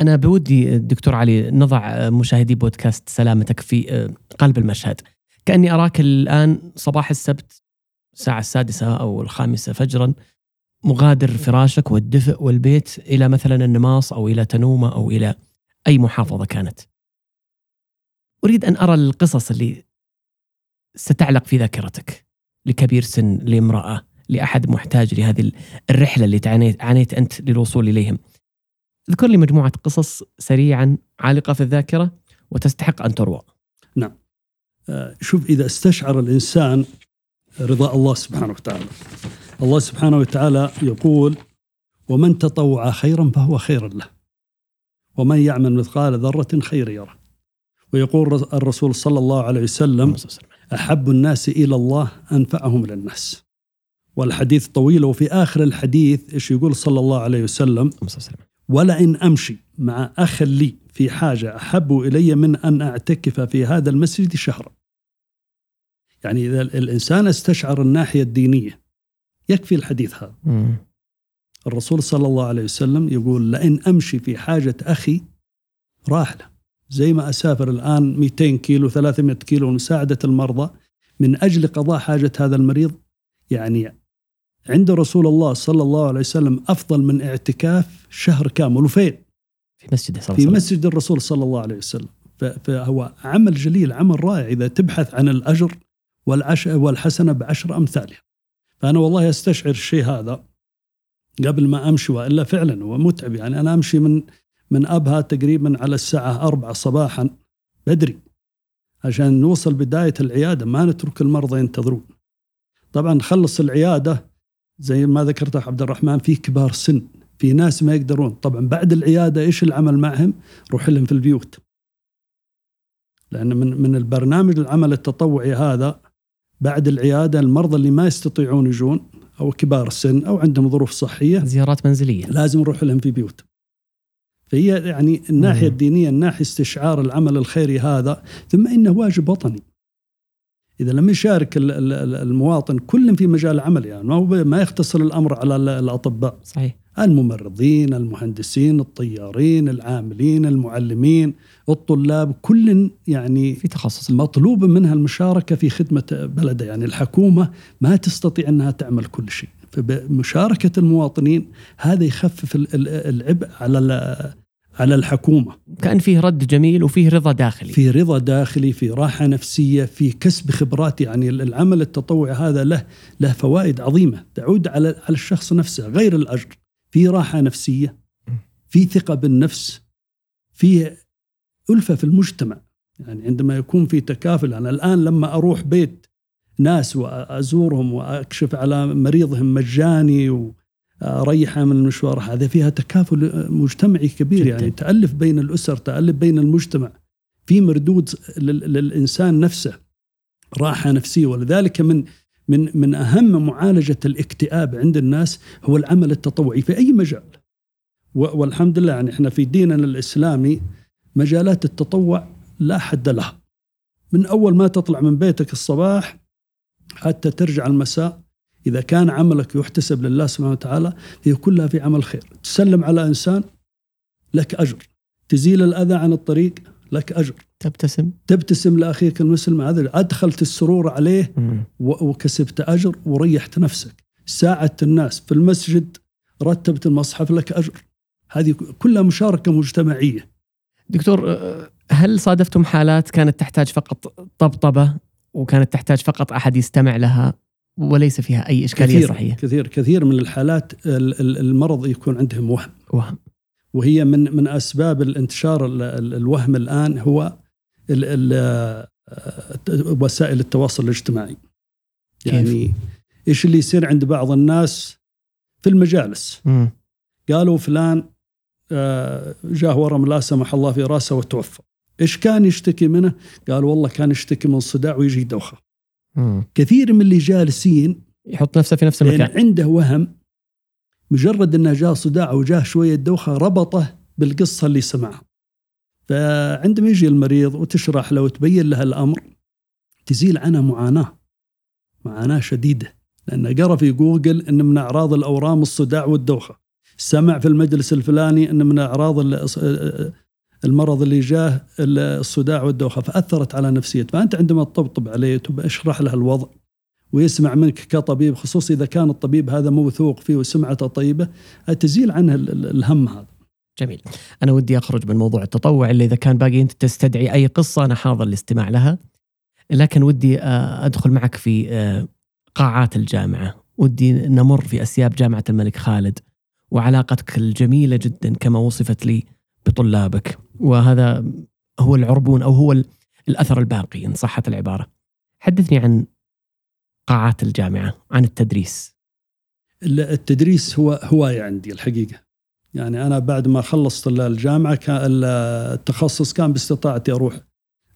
أنا بودي دكتور علي نضع مشاهدي بودكاست سلامتك في قلب المشهد. كأني أراك الآن صباح السبت الساعة السادسة أو الخامسة فجرا مغادر فراشك والدفء والبيت إلى مثلا النماص أو إلى تنومة أو إلى أي محافظة كانت. أريد أن أرى القصص اللي ستعلق في ذاكرتك لكبير سن لامرأة. لأحد محتاج لهذه الرحلة اللي عانيت أنت للوصول إليهم. اذكر لي مجموعة قصص سريعا عالقة في الذاكرة وتستحق أن تروى.
نعم. آه، شوف إذا استشعر الإنسان رضا الله سبحانه وتعالى الله سبحانه وتعالى يقول ومن تطوع خيرا فهو خير له ومن يعمل مثقال ذرة خير يره. ويقول الرسول صلى الله عليه وسلم أحب الناس إلى الله أنفعهم للناس والحديث طويل وفي آخر الحديث إيش يقول صلى الله عليه وسلم؟ ولئن أمشي مع أخ لي في حاجة أحب إلي من أن أعتكف في هذا المسجد شهرا. يعني إذا الإنسان استشعر الناحية الدينية يكفي الحديث هذا. الرسول صلى الله عليه وسلم يقول لئن أمشي في حاجة أخي راحلة زي ما أسافر الآن 200 كيلو 300 كيلو لمساعدة المرضى من أجل قضاء حاجة هذا المريض يعني عند رسول الله صلى الله عليه وسلم أفضل من اعتكاف شهر كامل وفين؟
في مسجد صلى
في مسجد الرسول صلى الله عليه وسلم. فهو عمل جليل عمل رائع. إذا تبحث عن الأجر والعش والحسنة بعشر أمثالها. فأنا والله أستشعر الشيء هذا قبل ما أمشي وإلا فعلا هو متعب. يعني أنا أمشي من من أبها تقريبا على الساعة أربعة صباحا بدري عشان نوصل بداية العيادة. ما نترك المرضى ينتظرون. طبعا نخلص العيادة زي ما ذكرت عبد الرحمن في كبار سن في ناس ما يقدرون. طبعا بعد العيادة إيش العمل معهم؟ روح لهم في البيوت. لأن من من البرنامج العمل التطوعي هذا بعد العيادة المرضى اللي ما يستطيعون يجون أو كبار السن أو عندهم ظروف صحية
زيارات منزلية.
لازم نروح لهم في بيوت. فهي يعني الناحية مم. الدينية الناحية استشعار العمل الخيري هذا ثم إنه واجب وطني. إذا لم يشارك المواطن كل في مجال العمل يعني ما يختصر الأمر على الأطباء.
صحيح.
الممرضين المهندسين الطيارين العاملين المعلمين الطلاب كل يعني
في تخصص.
مطلوب منها المشاركة في خدمة بلده. يعني الحكومة ما تستطيع أنها تعمل كل شيء. فبمشاركة المواطنين هذا يخفف العبء على على الحكومة.
كان فيه رد جميل وفيه رضا داخلي.
في رضا داخلي في راحة نفسية في كسب خبرات يعني العمل التطوعي هذا له له فوائد عظيمة تعود على على الشخص نفسه غير الأجر. في راحة نفسية في ثقة بالنفس في ألفة في المجتمع. يعني عندما يكون في تكافل أنا الآن لما أروح بيت ناس وازورهم وأكشف على مريضهم مجاني واريحه من المشوار. هذا فيها تكافل مجتمعي كبير يعني. تألف بين الأسر تألف بين المجتمع. في مردود للإنسان نفسه راحة نفسية. ولذلك من من من أهم معالجة الاكتئاب عند الناس هو العمل التطوعي في أي مجال. والحمد لله يعني إحنا في ديننا الإسلامي مجالات التطوع لا حد لها. من أول ما تطلع من بيتك الصباح حتى ترجع المساء إذا كان عملك يحتسب لله سبحانه وتعالى هي كلها في عمل خير. تسلم على إنسان لك أجر. تزيل الأذى عن الطريق لك أجر.
تبتسم
تبتسم لأخيك المسلم هذا أدخلت السرور عليه وكسبت أجر وريحت نفسك ساعدت الناس في المسجد رتبت المصحف لك أجر هذه كلها مشاركة مجتمعية
دكتور هل صادفتم حالات كانت تحتاج فقط طبطبة وكانت تحتاج فقط أحد يستمع لها وليس فيها أي إشكالية
كثير
صحية.
كثير كثير من الحالات المرض يكون عندهم وهم.
وهم.
وهي من من أسباب الانتشار الوهم الآن هو ال ال وسائل التواصل الاجتماعي. يعني كيف؟ إيش اللي يصير عند بعض الناس في المجالس؟ م. قالوا فلان آه، جاه ورم لا سمح الله في رأسه وتوفى. إيش كان يشتكي منه؟ قال والله كان يشتكي من صداع ويجي دوخة. م. كثير من اللي جالسين
يحط نفسه في نفس المكان.
عنده وهم مجرد إنه جاء صداع وجاه شوية دوخة ربطه بالقصة اللي سمعها. فعندما يجي المريض وتشرح له وتبين له الأمر تزيل عنه معاناة معاناة شديدة لأنه قرأ في جوجل إن من أعراض الأورام الصداع والدوخة. سمع في المجلس الفلاني إن من أعراض المرض اللي جاه الصداع والدوخة فأثرت على نفسيته فأنت عندما تطبطب عليه أشرح له الوضع ويسمع منك كطبيب خصوصا إذا كان الطبيب هذا موثوق فيه وسمعته طيبة تزيل عنه الهم هذا.
جميل. أنا ودي أخرج من موضوع التطوع اللي إذا كان باقي أنت تستدعي أي قصة أنا حاضر للاستماع لها. لكن ودي آه، أدخل معك في آه، قاعات الجامعة، ودي نمر في أسياب جامعة الملك خالد وعلاقتك الجميلة جدا كما وصفت لي بطلابك، وهذا هو العربون أو هو الأثر الباقي إن صحت العبارة. حدثني عن قاعات الجامعة، عن التدريس.
التدريس هو هواية عندي الحقيقة. يعني أنا بعد ما خلصت الجامعة كان التخصص كان باستطاعتي أروح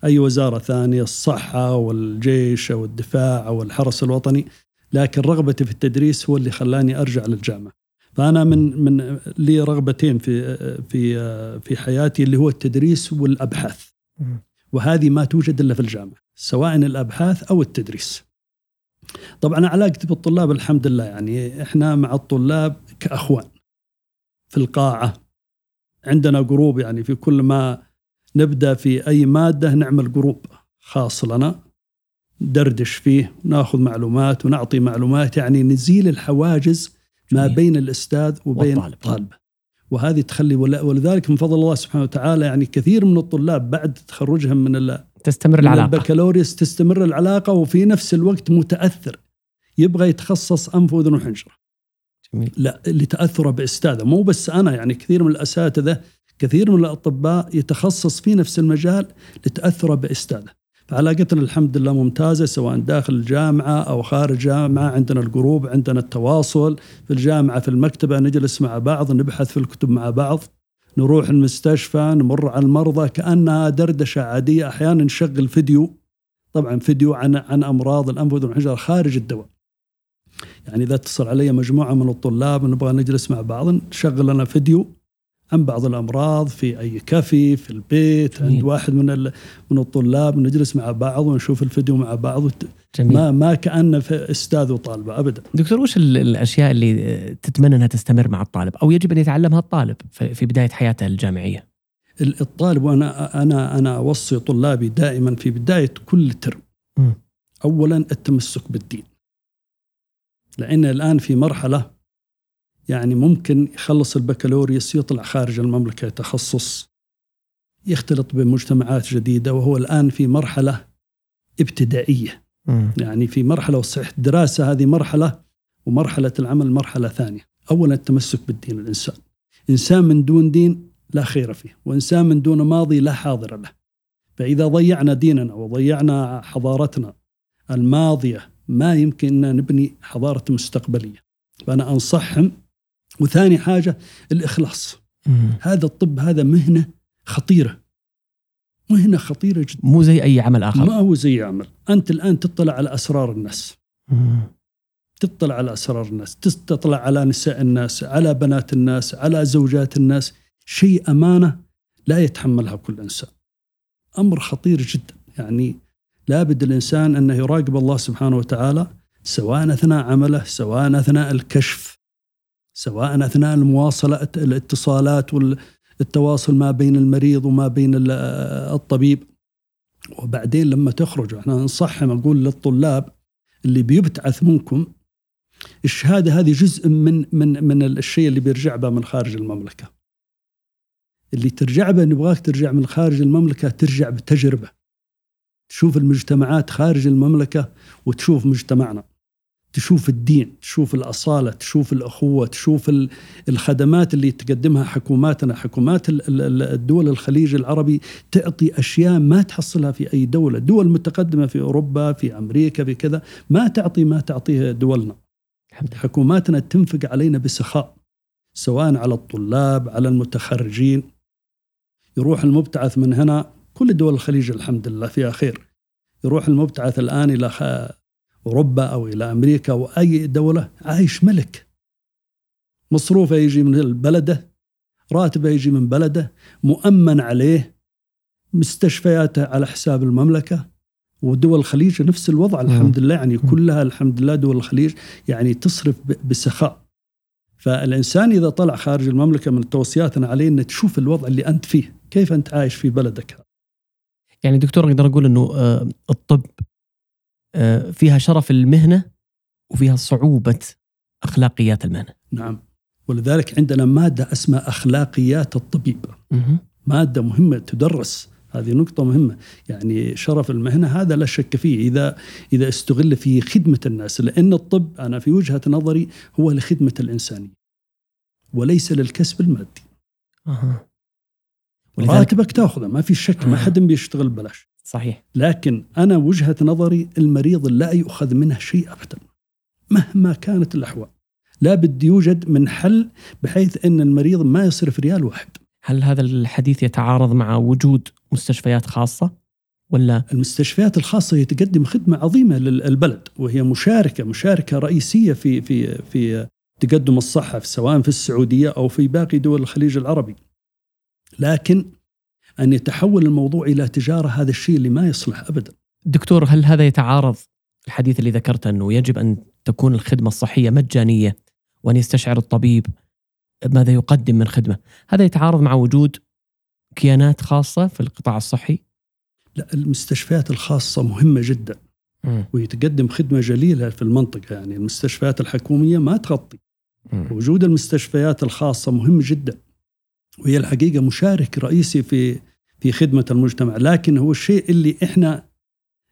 أي وزارة ثانية الصحة والجيش أو الدفاع أو الحرس الوطني لكن رغبتي في التدريس هو اللي خلاني أرجع للجامعة فأنا من من لي رغبتين في في في حياتي اللي هو التدريس والأبحاث. وهذه ما توجد إلا في الجامعة سواء الأبحاث أو التدريس. طبعا علاقتي بالطلاب الحمد لله يعني إحنا مع الطلاب كأخوان في القاعة. عندنا group يعني في كل ما نبدأ في أي مادة نعمل جروب خاص لنا ندردش فيه وناخذ معلومات ونعطي معلومات يعني نزيل الحواجز ما بين الأستاذ وبين الطالب وهذه تخلي ولذلك من فضل الله سبحانه وتعالى يعني كثير من الطلاب بعد تخرجهم من
تستمر العلاقة.
البكالوريوس تستمر العلاقة وفي نفس الوقت متأثر. يبغى يتخصص أنف وأذن وحنجرة. جميل. لا لتاثره بأستاذه. مو بس أنا يعني كثير من الأساتذة كثير من الأطباء يتخصص في نفس المجال لتأثره بأستاذه. فعلاقتنا الحمد لله ممتازة سواء داخل الجامعة أو خارج الجامعة عندنا الجروب عندنا التواصل في الجامعة في المكتبة نجلس مع بعض نبحث في الكتب مع بعض نروح المستشفى نمر على المرضى كأنها دردشة عادية أحيانا نشغل فيديو طبعا فيديو عن عن أمراض الأنف واذن والحنجره خارج الدواء. يعني إذا اتصل علي مجموعة من الطلاب نبغى نجلس مع بعض نشغل لنا فيديو. عن بعض الأمراض في أي كافي في البيت جميل. عند واحد من من الطلاب نجلس مع بعض ونشوف الفيديو مع بعض جميل. ما ما كانه في أستاذ وطالبة ابدا.
دكتور وش الأشياء اللي تتمنى إنها تستمر مع الطالب أو يجب أن يتعلمها الطالب في بداية حياته الجامعية؟
الطالب وأنا أنا أنا أوصي طلابي دائما في بداية كل ترم اولا التمسك بالدين. لأن الآن في مرحلة يعني ممكن يخلص البكالوريوس يطلع خارج المملكة تخصص يختلط بمجتمعات جديدة وهو الآن في مرحلة ابتدائية. م. يعني في مرحلة وصحيح الدراسة هذه مرحلة ومرحلة العمل مرحلة ثانية. أولا التمسك بالدين الإنسان. إنسان من دون دين لا خير فيه وإنسان من دون ماضي لا حاضر له. فإذا ضيعنا ديننا وضيعنا حضارتنا الماضية ما يمكن أن نبني حضارة مستقبلية. فأنا أنصحهم وثاني حاجة الإخلاص. مم. هذا الطب هذا مهنة خطيرة. مهنة خطيرة جدا.
مو زي أي عمل آخر.
ما هو زي عمل. أنت الآن تطلع على أسرار الناس. مم. تطلع على أسرار الناس. تطلع على نساء الناس على بنات الناس على زوجات الناس. شيء أمانة لا يتحملها كل إنسان. أمر خطير جدا. يعني لابد الإنسان أنه يراقب الله سبحانه وتعالى سواء أثناء عمله سواء أثناء الكشف. سواء أثناء المواصلة الاتصالات والتواصل ما بين المريض وما بين الطبيب. وبعدين لما تخرجوا إحنا ننصحهم أقول للطلاب اللي بيبتعث منكم الشهادة هذه جزء من من من الشيء اللي بيرجع به من خارج المملكة. اللي ترجع به نبغاك ترجع من خارج المملكة ترجع بتجربة. تشوف المجتمعات خارج المملكة وتشوف مجتمعنا. تشوف الدين تشوف الأصالة تشوف الأخوة تشوف الخدمات اللي تقدمها حكوماتنا حكومات الدول الخليج العربي تعطي أشياء ما تحصلها في أي دولة. دول متقدمة في أوروبا في أمريكا في كذا ما تعطي ما تعطيه دولنا. حكوماتنا تنفق علينا بسخاء سواء على الطلاب على المتخرجين. يروح المبتعث من هنا كل دول الخليج الحمد لله فيها خير. يروح المبتعث الآن إلى أوروبا أو إلى أمريكا أو أي دولة عايش ملك. مصروفه يجي من بلده راتبه يجي من بلدة مؤمن عليه مستشفياته على حساب المملكة. ودول الخليج نفس الوضع الحمد لله. يعني كلها الحمد لله دول الخليج يعني تصرف بسخاء. فالإنسان إذا طلع خارج المملكة من توصياتنا عليه أن تشوف الوضع اللي أنت فيه. كيف أنت عايش في بلدك؟
يعني دكتور أقدر أقول أنه آه، الطب فيها شرف المهنة وفيها صعوبة أخلاقيات المهنة.
نعم. ولذلك عندنا مادة اسمها أخلاقيات الطبيب. مادة مهمة تدرس. هذه نقطة مهمة. يعني شرف المهنة هذا لا شك فيه. إذا إذا استغل في خدمة الناس لأن الطب أنا في وجهة نظري هو لخدمة الإنسانية وليس للكسب المادي. أه. راتبك تأخذه. ما في شك. ما حد بيشتغل ببلاش.
صحيح.
لكن أنا وجهة نظري المريض لا يؤخذ منه شيء أبدا مهما كانت الأحوال. لا بد يوجد من حل بحيث أن المريض ما يصرف ريال واحد.
هل هذا الحديث يتعارض مع وجود مستشفيات خاصة؟ ولا؟
المستشفيات الخاصة هي تقدم خدمة عظيمة للبلد وهي مشاركة مشاركة رئيسية في في في تقدم الصحة سواء في السعودية أو في باقي دول الخليج العربي. لكن أن يتحول الموضوع إلى تجارة هذا الشيء اللي ما يصلح أبدا.
دكتور هل هذا يتعارض الحديث اللي ذكرته أنه يجب أن تكون الخدمة الصحية مجانية وأن يستشعر الطبيب ماذا يقدم من خدمة؟ هذا يتعارض مع وجود كيانات خاصة في القطاع الصحي؟
لا المستشفيات الخاصة مهمة جدا. وهي تقدم خدمة جليلة في المنطقة يعني المستشفيات الحكومية ما تغطي. وجود المستشفيات الخاصة مهم جدا. وهي الحقيقة مشارك رئيسي في في خدمة المجتمع لكن هو الشيء اللي إحنا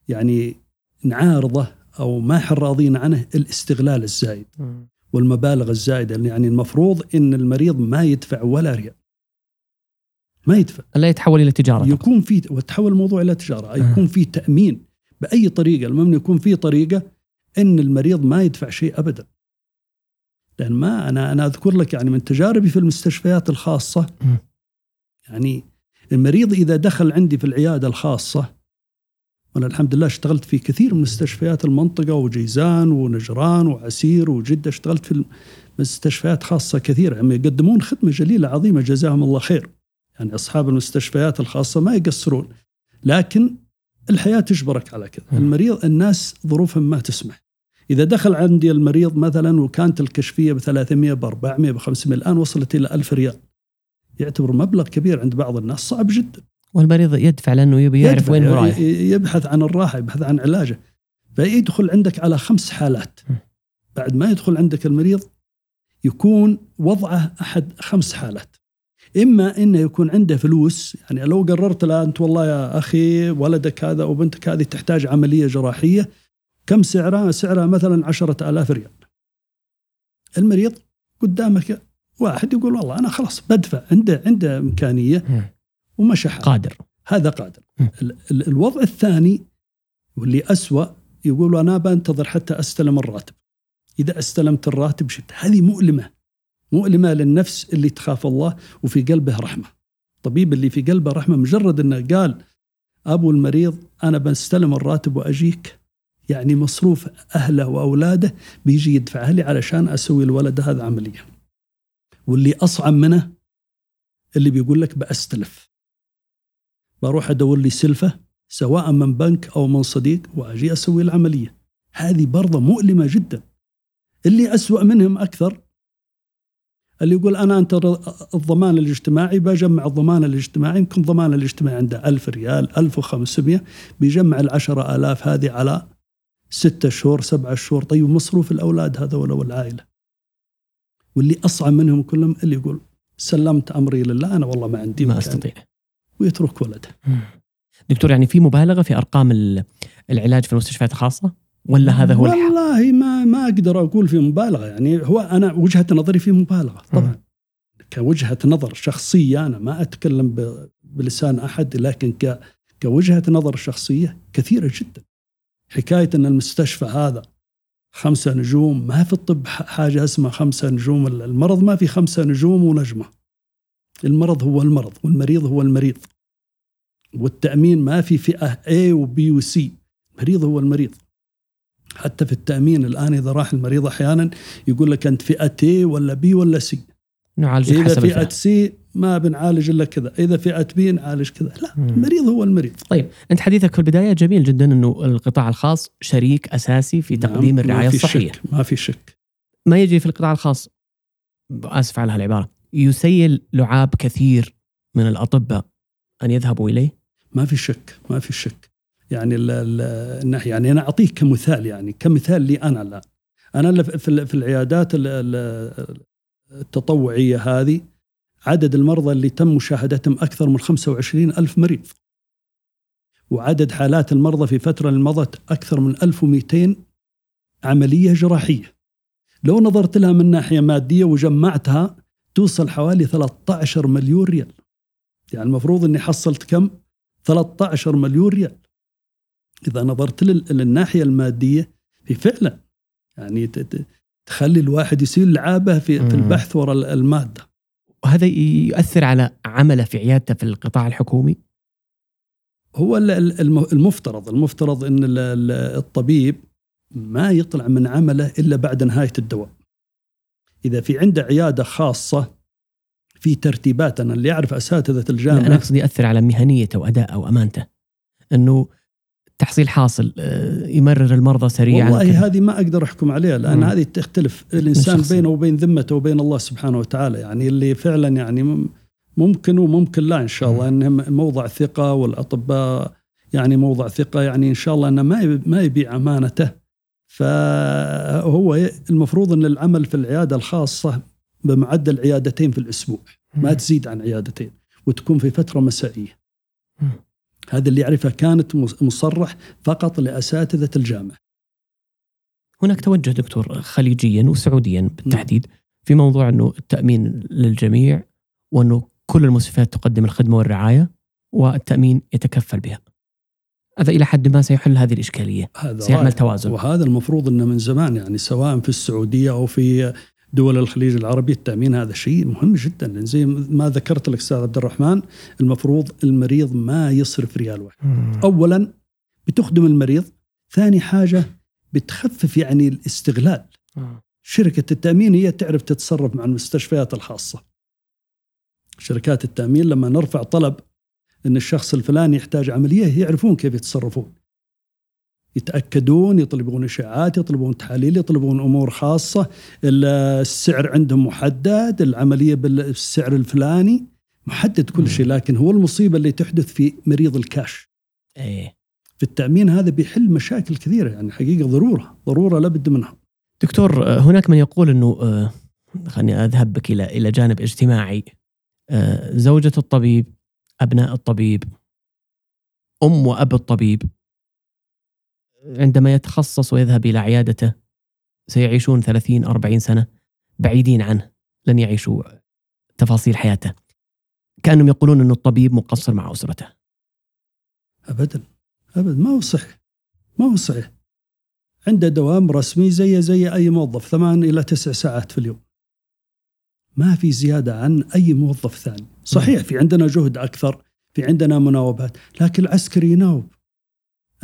يعني نعارضه أو ما إحنا راضين عنه الاستغلال الزايد والمبالغ الزايدة. يعني المفروض إن المريض ما يدفع ولا ريال. ما يدفع.
لا يتحول إلى تجارة.
يكون في وتحول الموضوع إلى تجارة. يكون في تأمين بأي طريقة. المهم يكون في طريقة إن المريض ما يدفع شيء ابدا. لأن ما أنا أنا أذكر لك يعني من تجاربي في المستشفيات الخاصة يعني المريض إذا دخل عندي في العيادة الخاصة وأنا الحمد لله اشتغلت في كثير من مستشفيات المنطقة وجيزان ونجران وعسير وجدة اشتغلت في مستشفيات خاصة كثيره يعني يقدمون خدمة جليلة عظيمة جزاهم الله خير. يعني أصحاب المستشفيات الخاصة ما يقصرون لكن الحياة تجبرك على كذا. المريض الناس ظروفهم ما تسمح. إذا دخل عندي المريض مثلا وكانت الكشفية ب 300 ب 400 ب 500 الآن وصلت إلى 1000 ريال. يعتبر مبلغ كبير عند بعض الناس صعب جدا.
والمريض يدفع لأنه يبي يعرف وين رايح.
يبحث عن الراحة يبحث عن علاجه. فيدخل عندك على خمس حالات. بعد ما يدخل عندك المريض يكون وضعه أحد خمس حالات. إما أنه يكون عنده فلوس يعني لو قررت لا أنت والله يا أخي ولدك هذا أو بنتك هذه تحتاج عملية جراحية كم سعرها؟ سعرها مثلا عشرة آلاف ريال. المريض قدامك واحد يقول والله أنا خلاص بدفع عنده عنده إمكانية ومشى
قادر.
هذا قادر. الوضع الثاني واللي أسوأ يقول أنا بنتظر حتى أستلم الراتب. إذا استلمت الراتب شفت هذه مؤلمة. مؤلمة للنفس اللي تخاف الله وفي قلبه رحمة. الطبيب اللي في قلبه رحمة مجرد أنه قال أبو المريض أنا بستلم الراتب وأجيك. يعني مصروف أهله وأولاده بيجي يدفعها لي علشان أسوي الولد هذا عملية. واللي أصعب منه اللي بيقول لك بأستلف. بروح أدور لي سلفة سواء من بنك أو من صديق وأجي أسوي العملية. هذه برضه مؤلمة جدا. اللي أسوأ منهم أكثر اللي يقول أنا أنت الضمان الاجتماعي بجمع الضمان الاجتماعي يمكن الضمان الاجتماعي عنده ألف ريال ألف وخمسمية بيجمع العشرة آلاف هذه على ستة شهور سبعة شهور. طيب مصروف الأولاد هذول والعائلة. واللي أصعب منهم كلهم اللي يقول سلمت أمري لله أنا والله ما عندي
ما أستطيع.
ويترك ولده.
دكتور يعني في مبالغة في أرقام العلاج في المستشفيات الخاصة؟ ولا هذا هو
والله ما ما أقدر أقول في مبالغة. يعني هو أنا وجهة نظري في مبالغة طبعا. كوجهة نظر شخصية أنا ما أتكلم بلسان أحد لكن ك كوجهة نظر شخصية كثيرة جدا. حكاية أن المستشفى هذا خمسة نجوم ما في الطب حاجة اسمها خمسة نجوم المرض ما في خمسة نجوم ونجمة. المرض هو المرض والمريض هو المريض. والتأمين ما في فئة A و B و C المريض هو المريض. حتى في التأمين الآن إذا راح المريض أحيانا يقول لك أنت فئة A ولا B ولا C.
نعالج
إذا حسب فئة سي ما بنعالج إلا كذا، إذا فئة بي نعالج كذا، لا. المريض هو المريض.
طيب أنت حديثك في البداية جميل جدا إنه القطاع الخاص شريك أساسي في نعم، تقديم نعم الرعاية
ما
الصحية.
شك ما في شك.
ما يجي في القطاع الخاص آسف على هالعبارة، يسيل لعاب كثير من الأطباء أن يذهبوا إليه؟
ما في شك، ما في شك. يعني الناحيه يعني أنا أعطيك كمثال يعني كمثال لي أنا الآن. أنا في العيادات التطوعية هذه عدد المرضى اللي تم مشاهدتهم أكثر من 25 ألف مريض. وعدد حالات المرضى في فترة مضت أكثر من 1200 عملية جراحية. لو نظرت لها من ناحية مادية وجمعتها توصل حوالي 13 مليون ريال. يعني المفروض أني حصلت كم؟ 13 مليون ريال. إذا نظرت للناحية المادية في فعلا يعني تخلي الواحد يصير لعابه في, في البحث وراء المادة.
وهذا يؤثر على عمله في عيادته في القطاع الحكومي؟
هو المفترض المفترض إن الطبيب ما يطلع من عمله إلا بعد نهاية الدواء. إذا في عنده عيادة خاصة في ترتيبات أنا اللي يعرف أساتذة الجامعة
أنا أقصد ياثر على مهنيته وأداءه وأمانته. إنه تحصيل حاصل آه، يمرر المرضى سريعا
والله هذه ما أقدر أحكم عليها لأن مم. هذه تختلف الإنسان بينه وبين ذمته وبين الله سبحانه وتعالى يعني اللي فعلا يعني ممكن وممكن لا إن شاء الله إنه موضع ثقة والأطباء يعني موضع ثقة يعني إن شاء الله إنه ما ما يبيع أمانته. فهو المفروض إن العمل في العيادة الخاصة بمعدل عيادتين في الأسبوع ما تزيد عن عيادتين وتكون في فترة مسائية. هذا اللي يعرفه كانت مصرح فقط لأساتذة الجامعة.
هناك توجه دكتور خليجيا وسعوديا بالتحديد في موضوع أنه التأمين للجميع وأنه كل المستشفيات تقدم الخدمة والرعاية والتأمين يتكفل بها. هذا إلى حد ما سيحل هذه الإشكالية. هذا سيعمل توازن.
وهذا المفروض أنه من زمان يعني سواء في السعودية أو في دول الخليج العربي التأمين هذا شيء مهم جدا لأن زي ما ذكرت لك أستاذ عبد الرحمن المفروض المريض ما يصرف ريال واحد. اولا بتخدم المريض، ثاني حاجة بتخفف يعني الاستغلال. شركة التأمين هي تعرف تتصرف مع المستشفيات الخاصة. شركات التأمين لما نرفع طلب إن الشخص الفلاني يحتاج عملية يعرفون كيف يتصرفون. يتأكدون يطلبون إشاعات يطلبون تحاليل يطلبون أمور خاصة. السعر عندهم محدد العملية بالسعر الفلاني محدد كل شيء لكن هو المصيبة اللي تحدث في مريض الكاش.
إيه.
في التأمين هذا بيحل مشاكل كثيرة يعني حقيقة ضرورة ضرورة لابد منها.
دكتور هناك من يقول إنه آه، خليني أذهب بك إلى إلى جانب اجتماعي. آه، زوجة الطبيب أبناء الطبيب أم وأب الطبيب. عندما يتخصص ويذهب إلى عيادته سيعيشون 30 40 سنة بعيدين عنه لن يعيشوا تفاصيل حياته. كأنهم يقولون أن الطبيب مقصر مع أسرته.
أبدا أبدا ما هو صحيح؟ ما هو صحيح؟ عنده دوام رسمي زي زي أي موظف ثمان إلى تسع ساعات في اليوم. ما في زيادة عن أي موظف ثاني. صحيح في عندنا جهد أكثر في عندنا مناوبات لكن العسكري يناوب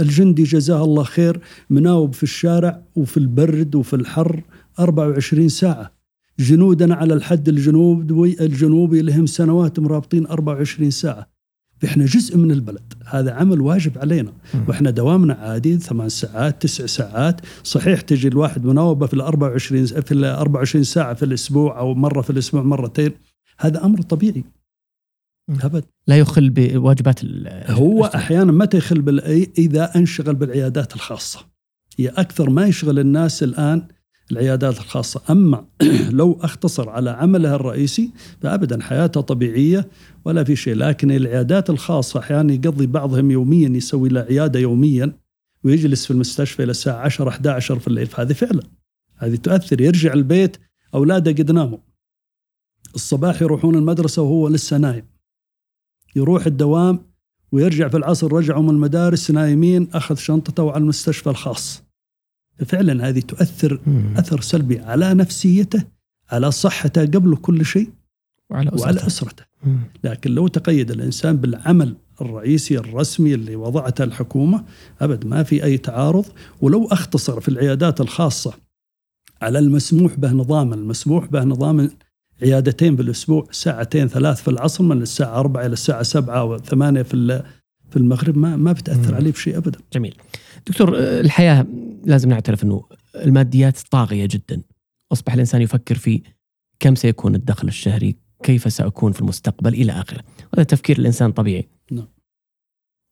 الجندي جزاه الله خير مناوب في الشارع وفي البرد وفي الحر 24 ساعة. جنودنا على الحد الجنوبي الجنوبي لهم سنوات مرابطين 24 ساعة. إحنا جزء من البلد هذا عمل واجب علينا. وإحنا دوامنا عادي ثمان ساعات تسع ساعات. صحيح تجي الواحد مناوبة في ال 24 في ال 24 ساعة في الأسبوع أو مرة في الأسبوع مرتين. هذا أمر طبيعي.
أبد. لا يخل بواجبات
هو أحيانا متى يخل بال... إذا انشغل بالعيادات الخاصة. هي أكثر ما يشغل الناس الآن العيادات الخاصة. أما لو أختصر على عملها الرئيسي فأبدا حياته طبيعية ولا في شيء. لكن العيادات الخاصة أحيانا يقضي بعضهم يوميا يسوي له عيادة يوميا ويجلس في المستشفى إلى الساعة 10 11 في الليل. فهذه فعلا. هذه تؤثر. يرجع البيت أولاده قد ناموا. الصباح يروحون المدرسة وهو لسه نايم. يروح الدوام ويرجع في العصر رجعوا من المدارس نايمين أخذ شنطته وعلى المستشفى الخاص فعلا هذه تؤثر مم. أثر سلبي على نفسيته على صحته قبل كل شيء
وعلى أسرته,
وعلى أسرته. لكن لو تقيد الإنسان بالعمل الرئيسي الرسمي اللي وضعته الحكومة أبد ما في أي تعارض ولو أختصر في العيادات الخاصة على المسموح به نظاما المسموح به نظام عيادتين في الأسبوع ساعتين ثلاث في العصر من الساعة 4 إلى الساعة 7 أو 8 في في المغرب ما ما بتأثر عليه بشيء ابدا.
جميل. دكتور الحياة لازم نعترف إنه الماديات طاغية جدا. أصبح الإنسان يفكر في كم سيكون الدخل الشهري؟ كيف سأكون في المستقبل إلى آخره. هذا تفكير الإنسان طبيعي.
نعم.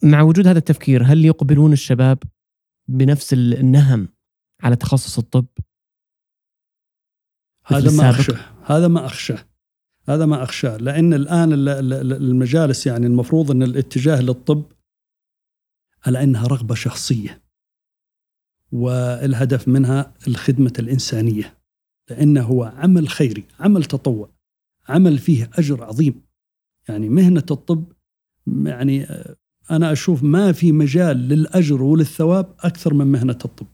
مع وجود هذا التفكير هل يقبلون الشباب بنفس النهم على تخصص الطب؟
هذا ما أخشى هذا ما اخشى هذا ما أخشاه. لأن الآن المجالس يعني المفروض إن الاتجاه للطب على إنها رغبة شخصية. والهدف منها الخدمة الإنسانية. لأنه هو عمل خيري عمل تطوع عمل فيه أجر عظيم. يعني مهنة الطب يعني أنا أشوف ما في مجال للأجر وللثواب أكثر من مهنة الطب.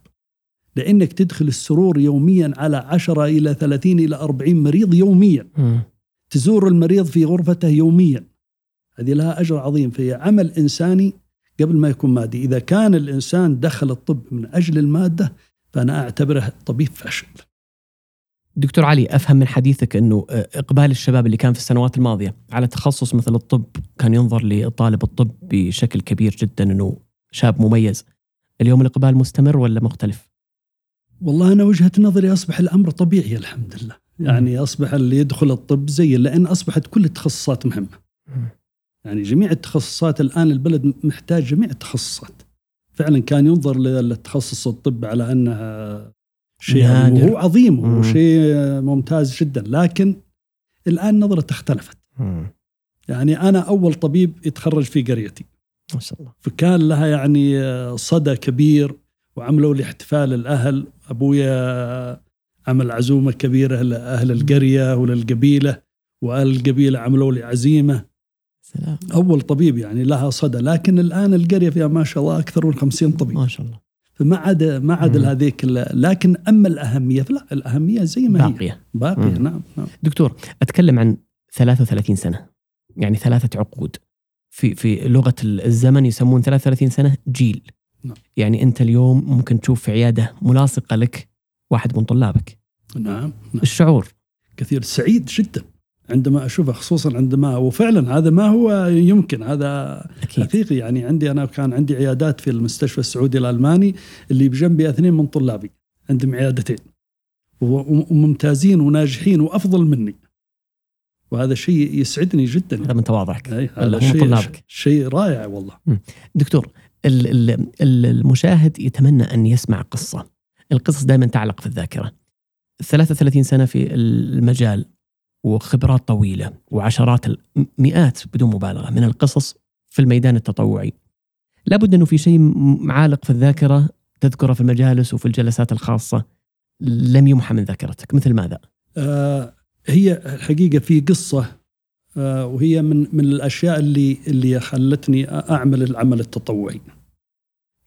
لأنك تدخل السرور يوميا على 10 إلى 30 إلى 40 مريض يوميا م. تزور المريض في غرفته يوميا هذه لها أجر عظيم فهي عمل إنساني قبل ما يكون مادي إذا كان الإنسان دخل الطب من أجل المادة فأنا أعتبره طبيب فاشل
دكتور علي أفهم من حديثك أنه إقبال الشباب اللي كان في السنوات الماضية على تخصص مثل الطب كان ينظر لطالب الطب بشكل كبير جدا أنه شاب مميز. اليوم الإقبال مستمر ولا مختلف؟
والله أنا وجهة نظري أصبح الأمر طبيعي الحمد لله. يعني أصبح اللي يدخل الطب زي لأن أصبحت كل التخصصات مهمة. يعني جميع التخصصات الآن البلد محتاج جميع التخصصات. فعلا كان ينظر للتخصص الطب على أنها شيء يعني هو عظيم وشيء ممتاز جدا لكن الآن نظرته اختلفت. يعني أنا أول طبيب يتخرج في قريتي.
ما شاء الله.
فكان لها يعني صدى كبير وعملوا لي احتفال الأهل أبويا عمل عزومة كبيرة لأهل القرية وللقبيلة وأهل القبيلة عملوا لي عزيمة. سلام. أول طبيب يعني لها صدى لكن الآن القرية فيها ما شاء الله أكثر من 50 طبيب.
ما شاء الله.
فما عاد ما عاد هذيك لكن أما الأهمية فلا الأهمية زي ما
باقية.
هي باقيه نعم, نعم.
دكتور أتكلم عن 33 سنة. يعني ثلاثة عقود. في في لغة الزمن يسمون 33 سنة جيل. نعم. يعني أنت اليوم ممكن تشوف في عيادة ملاصقة لك واحد من طلابك.
نعم, نعم.
الشعور.
كثير سعيد جدا عندما أشوفه خصوصا عندما وفعلا هذا ما هو يمكن هذا أكيد. حقيقي. يعني عندي أنا كان عندي عيادات في المستشفى السعودي الألماني اللي بجنبي اثنين من طلابي عندهم عيادتين. وممتازين وناجحين وأفضل مني. وهذا شيء يسعدني جدا.
هذا من تواضعك.
هذا شيء طلابك. شيء رائع والله.
دكتور المشاهد يتمنى أن يسمع قصة. القصص دائما تعلق في الذاكرة. 33 سنة في المجال وخبرات طويلة وعشرات المئات بدون مبالغة من القصص في الميدان التطوعي. لابد أنه في شيء عالق في الذاكرة تذكره في المجالس وفي الجلسات الخاصة لم يمحى من ذاكرتك. مثل ماذا؟
آه هي الحقيقة في آه وهي من من الأشياء اللي اللي خلتني أعمل العمل التطوعي.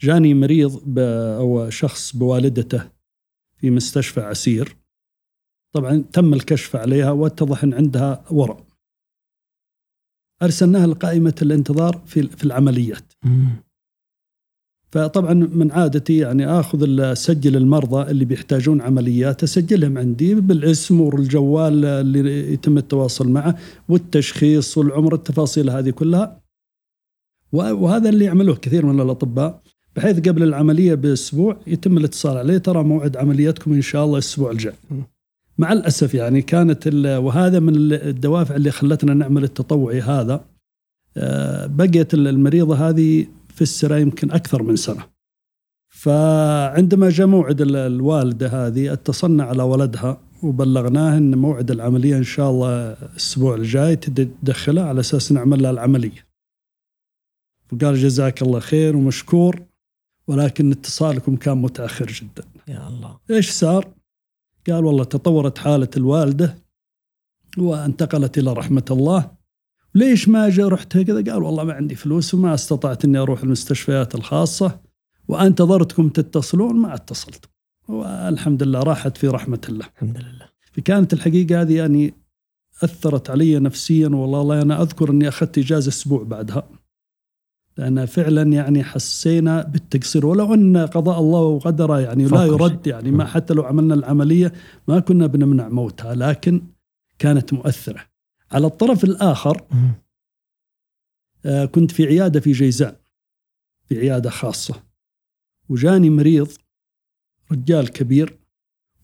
جاني مريض أو شخص بوالدته في مستشفى عسير. طبعا تم الكشف عليها واتضح أن عندها ورم. أرسلناها لقائمة الانتظار في في العمليات. فطبعا من عادتي يعني آخذ اسجل المرضى اللي بيحتاجون عمليات أسجلهم عندي بالاسم والجوال اللي يتم التواصل معه والتشخيص والعمر التفاصيل هذه كلها. وهذا اللي يعملوه كثير من الأطباء بحيث قبل العملية بأسبوع يتم الاتصال عليه. ترى موعد عملياتكم إن شاء الله الأسبوع الجاي. مع الأسف يعني كانت وهذا من الدوافع اللي خلتنا نعمل التطوعي هذا. آه، بقيت المريضة هذه في السرة يمكن أكثر من سنة. فعندما جاء موعد الوالدة هذه اتصلنا على ولدها وبلغناه إن موعد العملية إن شاء الله الأسبوع الجاي تدخله على أساس نعمل له العملية. فقال جزاك الله خير ومشكور ولكن اتصالكم كان متأخر جدا.
يا الله.
إيش صار؟ قال والله تطورت حالة الوالدة وانتقلت إلى رحمة الله. ليش ما جاء رحت هكذا؟ قال والله ما عندي فلوس وما استطعت إني أروح المستشفيات الخاصة وأنتظرتكم تتصلون ما اتصلتم. والحمد لله راحت في رحمة الله.
الحمد لله.
فكانت الحقيقة هذه يعني أثرت علي نفسيا والله أنا أذكر أني أخذت إجازة أسبوع بعدها. لأن فعلا يعني حسينا بالتقصير ولو أن قضاء الله وقدره يعني لا يرد يعني ما حتى لو عملنا العملية ما كنا بنمنع موتها لكن كانت مؤثرة. على الطرف الآخر آه كنت في عيادة في جيزان في عيادة خاصة. وجاني مريض رجال كبير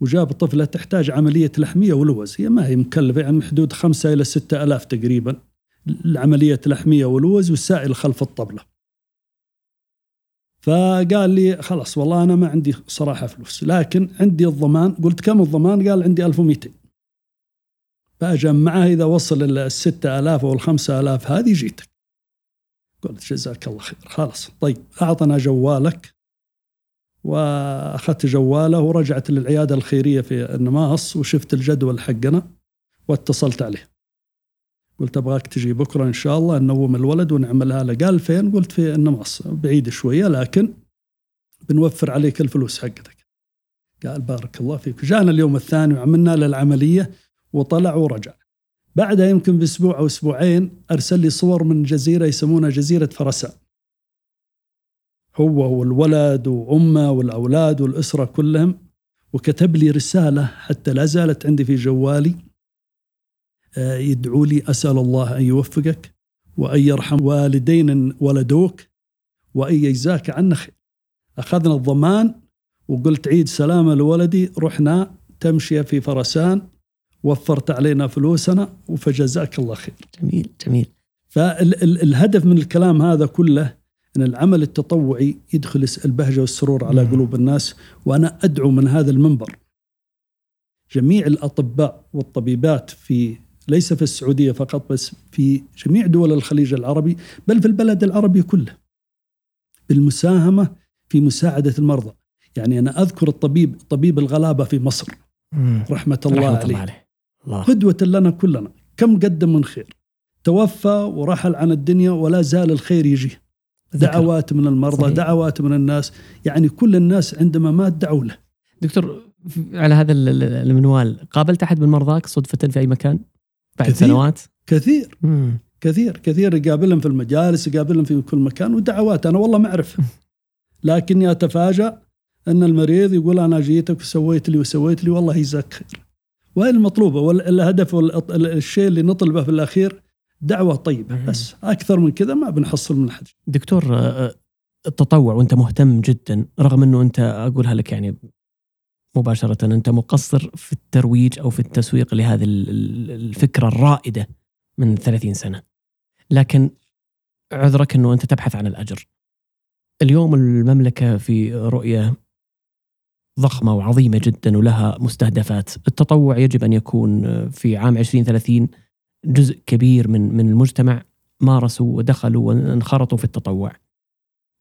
وجاب طفلة تحتاج عملية لحمية ولوز. هي ما هي مكلفة يعني حدود خمسة إلى ستة ألاف تقريبا العملية لحمية ولوز والسائل خلف الطبلة. فقال لي خلاص والله أنا ما عندي صراحة فلوس لكن عندي الضمان. قلت كم الضمان؟ قال عندي 1200 فأجمعها إذا وصل الستة ألاف أو الخمسة ألاف هذه جيتك. قلت جزاك الله خير. خلاص. طيب أعطنا جوالك. وأخذت جواله ورجعت للعيادة الخيرية في النماص وشفت الجدول حقنا واتصلت عليه. قلت أبغاك تجي بكرة إن شاء الله ننوم الولد ونعملها له، قال فين؟ قلت في النماص. بعيد شوية لكن بنوفر عليك الفلوس حقتك. قال بارك الله فيك، جانا اليوم الثاني وعملنا له العملية وطلع ورجع. بعدها يمكن بأسبوع أو أسبوعين أرسل لي صور من جزيرة يسمونها جزيرة فرسان. هو والولد وأمه والأولاد والأسرة كلهم وكتب لي رسالة حتى لا زالت عندي في جوالي آه، يدعو لي أسأل الله أن يوفقك وأن يرحم والدين ولدوك وأن يجزاك عنا خير. أخذنا الضمان وقلت عيد سلامة لولدي رحنا تمشيه في فرسان وفرت علينا فلوسنا وفجزاك الله خير.
جميل جميل.
فالهدف من الكلام هذا كله أن العمل التطوعي يدخل البهجة والسرور على قلوب الناس وأنا أدعو من هذا المنبر. جميع الأطباء والطبيبات في ليس في السعودية فقط بس في جميع دول الخليج العربي بل في البلد العربي كله. بالمساهمة في مساعدة المرضى. يعني أنا أذكر الطبيب طبيب الغلابة في مصر. رحمة الله رحمة عليه, عليه. الله. قدوة لنا كلنا. كم قدم من خير. توفى ورحل عن الدنيا ولا زال الخير يجيه دعوات من المرضى صحيح. دعوات من الناس. يعني كل الناس عندما مات دعوا له.
دكتور على هذا المنوال قابلت أحد من مرضاك صدفة في أي مكان؟ بعد
كثير.
سنوات؟
كثير. مم. كثير. كثير. يقابلهم في المجالس يقابلهم في كل مكان. ودعوات. أنا والله ما أعرف. لكني أتفاجأ أن المريض يقول أنا جيتك وسويت لي وسويت لي والله يجزاك خير. وهي المطلوبة؟ والهدف والشيء اللي نطلبه في الأخير دعوة طيبة بس. أكثر من كذا ما بنحصل من أحد.
دكتور آه، آه، التطوع وأنت مهتم جدا رغم أنه أنت أقولها لك يعني مباشرة أنت مقصر في الترويج أو في التسويق لهذه الفكرة الرائدة من 30 سنة. لكن عذرك أنه أنت تبحث عن الأجر. اليوم المملكة في رؤية ضخمة وعظيمة جدا ولها مستهدفات التطوع يجب أن يكون في عام 2030 جزء كبير من من المجتمع مارسوا ودخلوا وانخرطوا في التطوع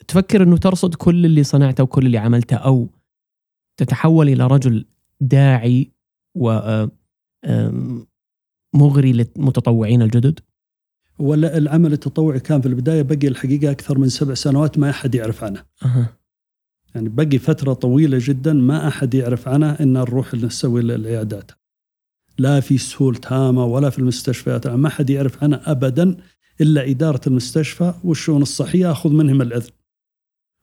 تفكر أنه ترصد كل اللي صنعته وكل اللي عملته أو تتحول إلى رجل داعي و مغري للمتطوعين الجدد؟
ولا العمل التطوعي كان في البداية بقي الحقيقة أكثر من سبع سنوات ما أحد يعرف عنه. أه. يعني بقي فترة طويلة جدا ما أحد يعرف عنها إن نروح نسوي العيادات. لا في سهول تامة ولا في المستشفيات ما حد يعرف عنها أبدا إلا إدارة المستشفى والشؤون الصحية. أخذ منهم الإذن.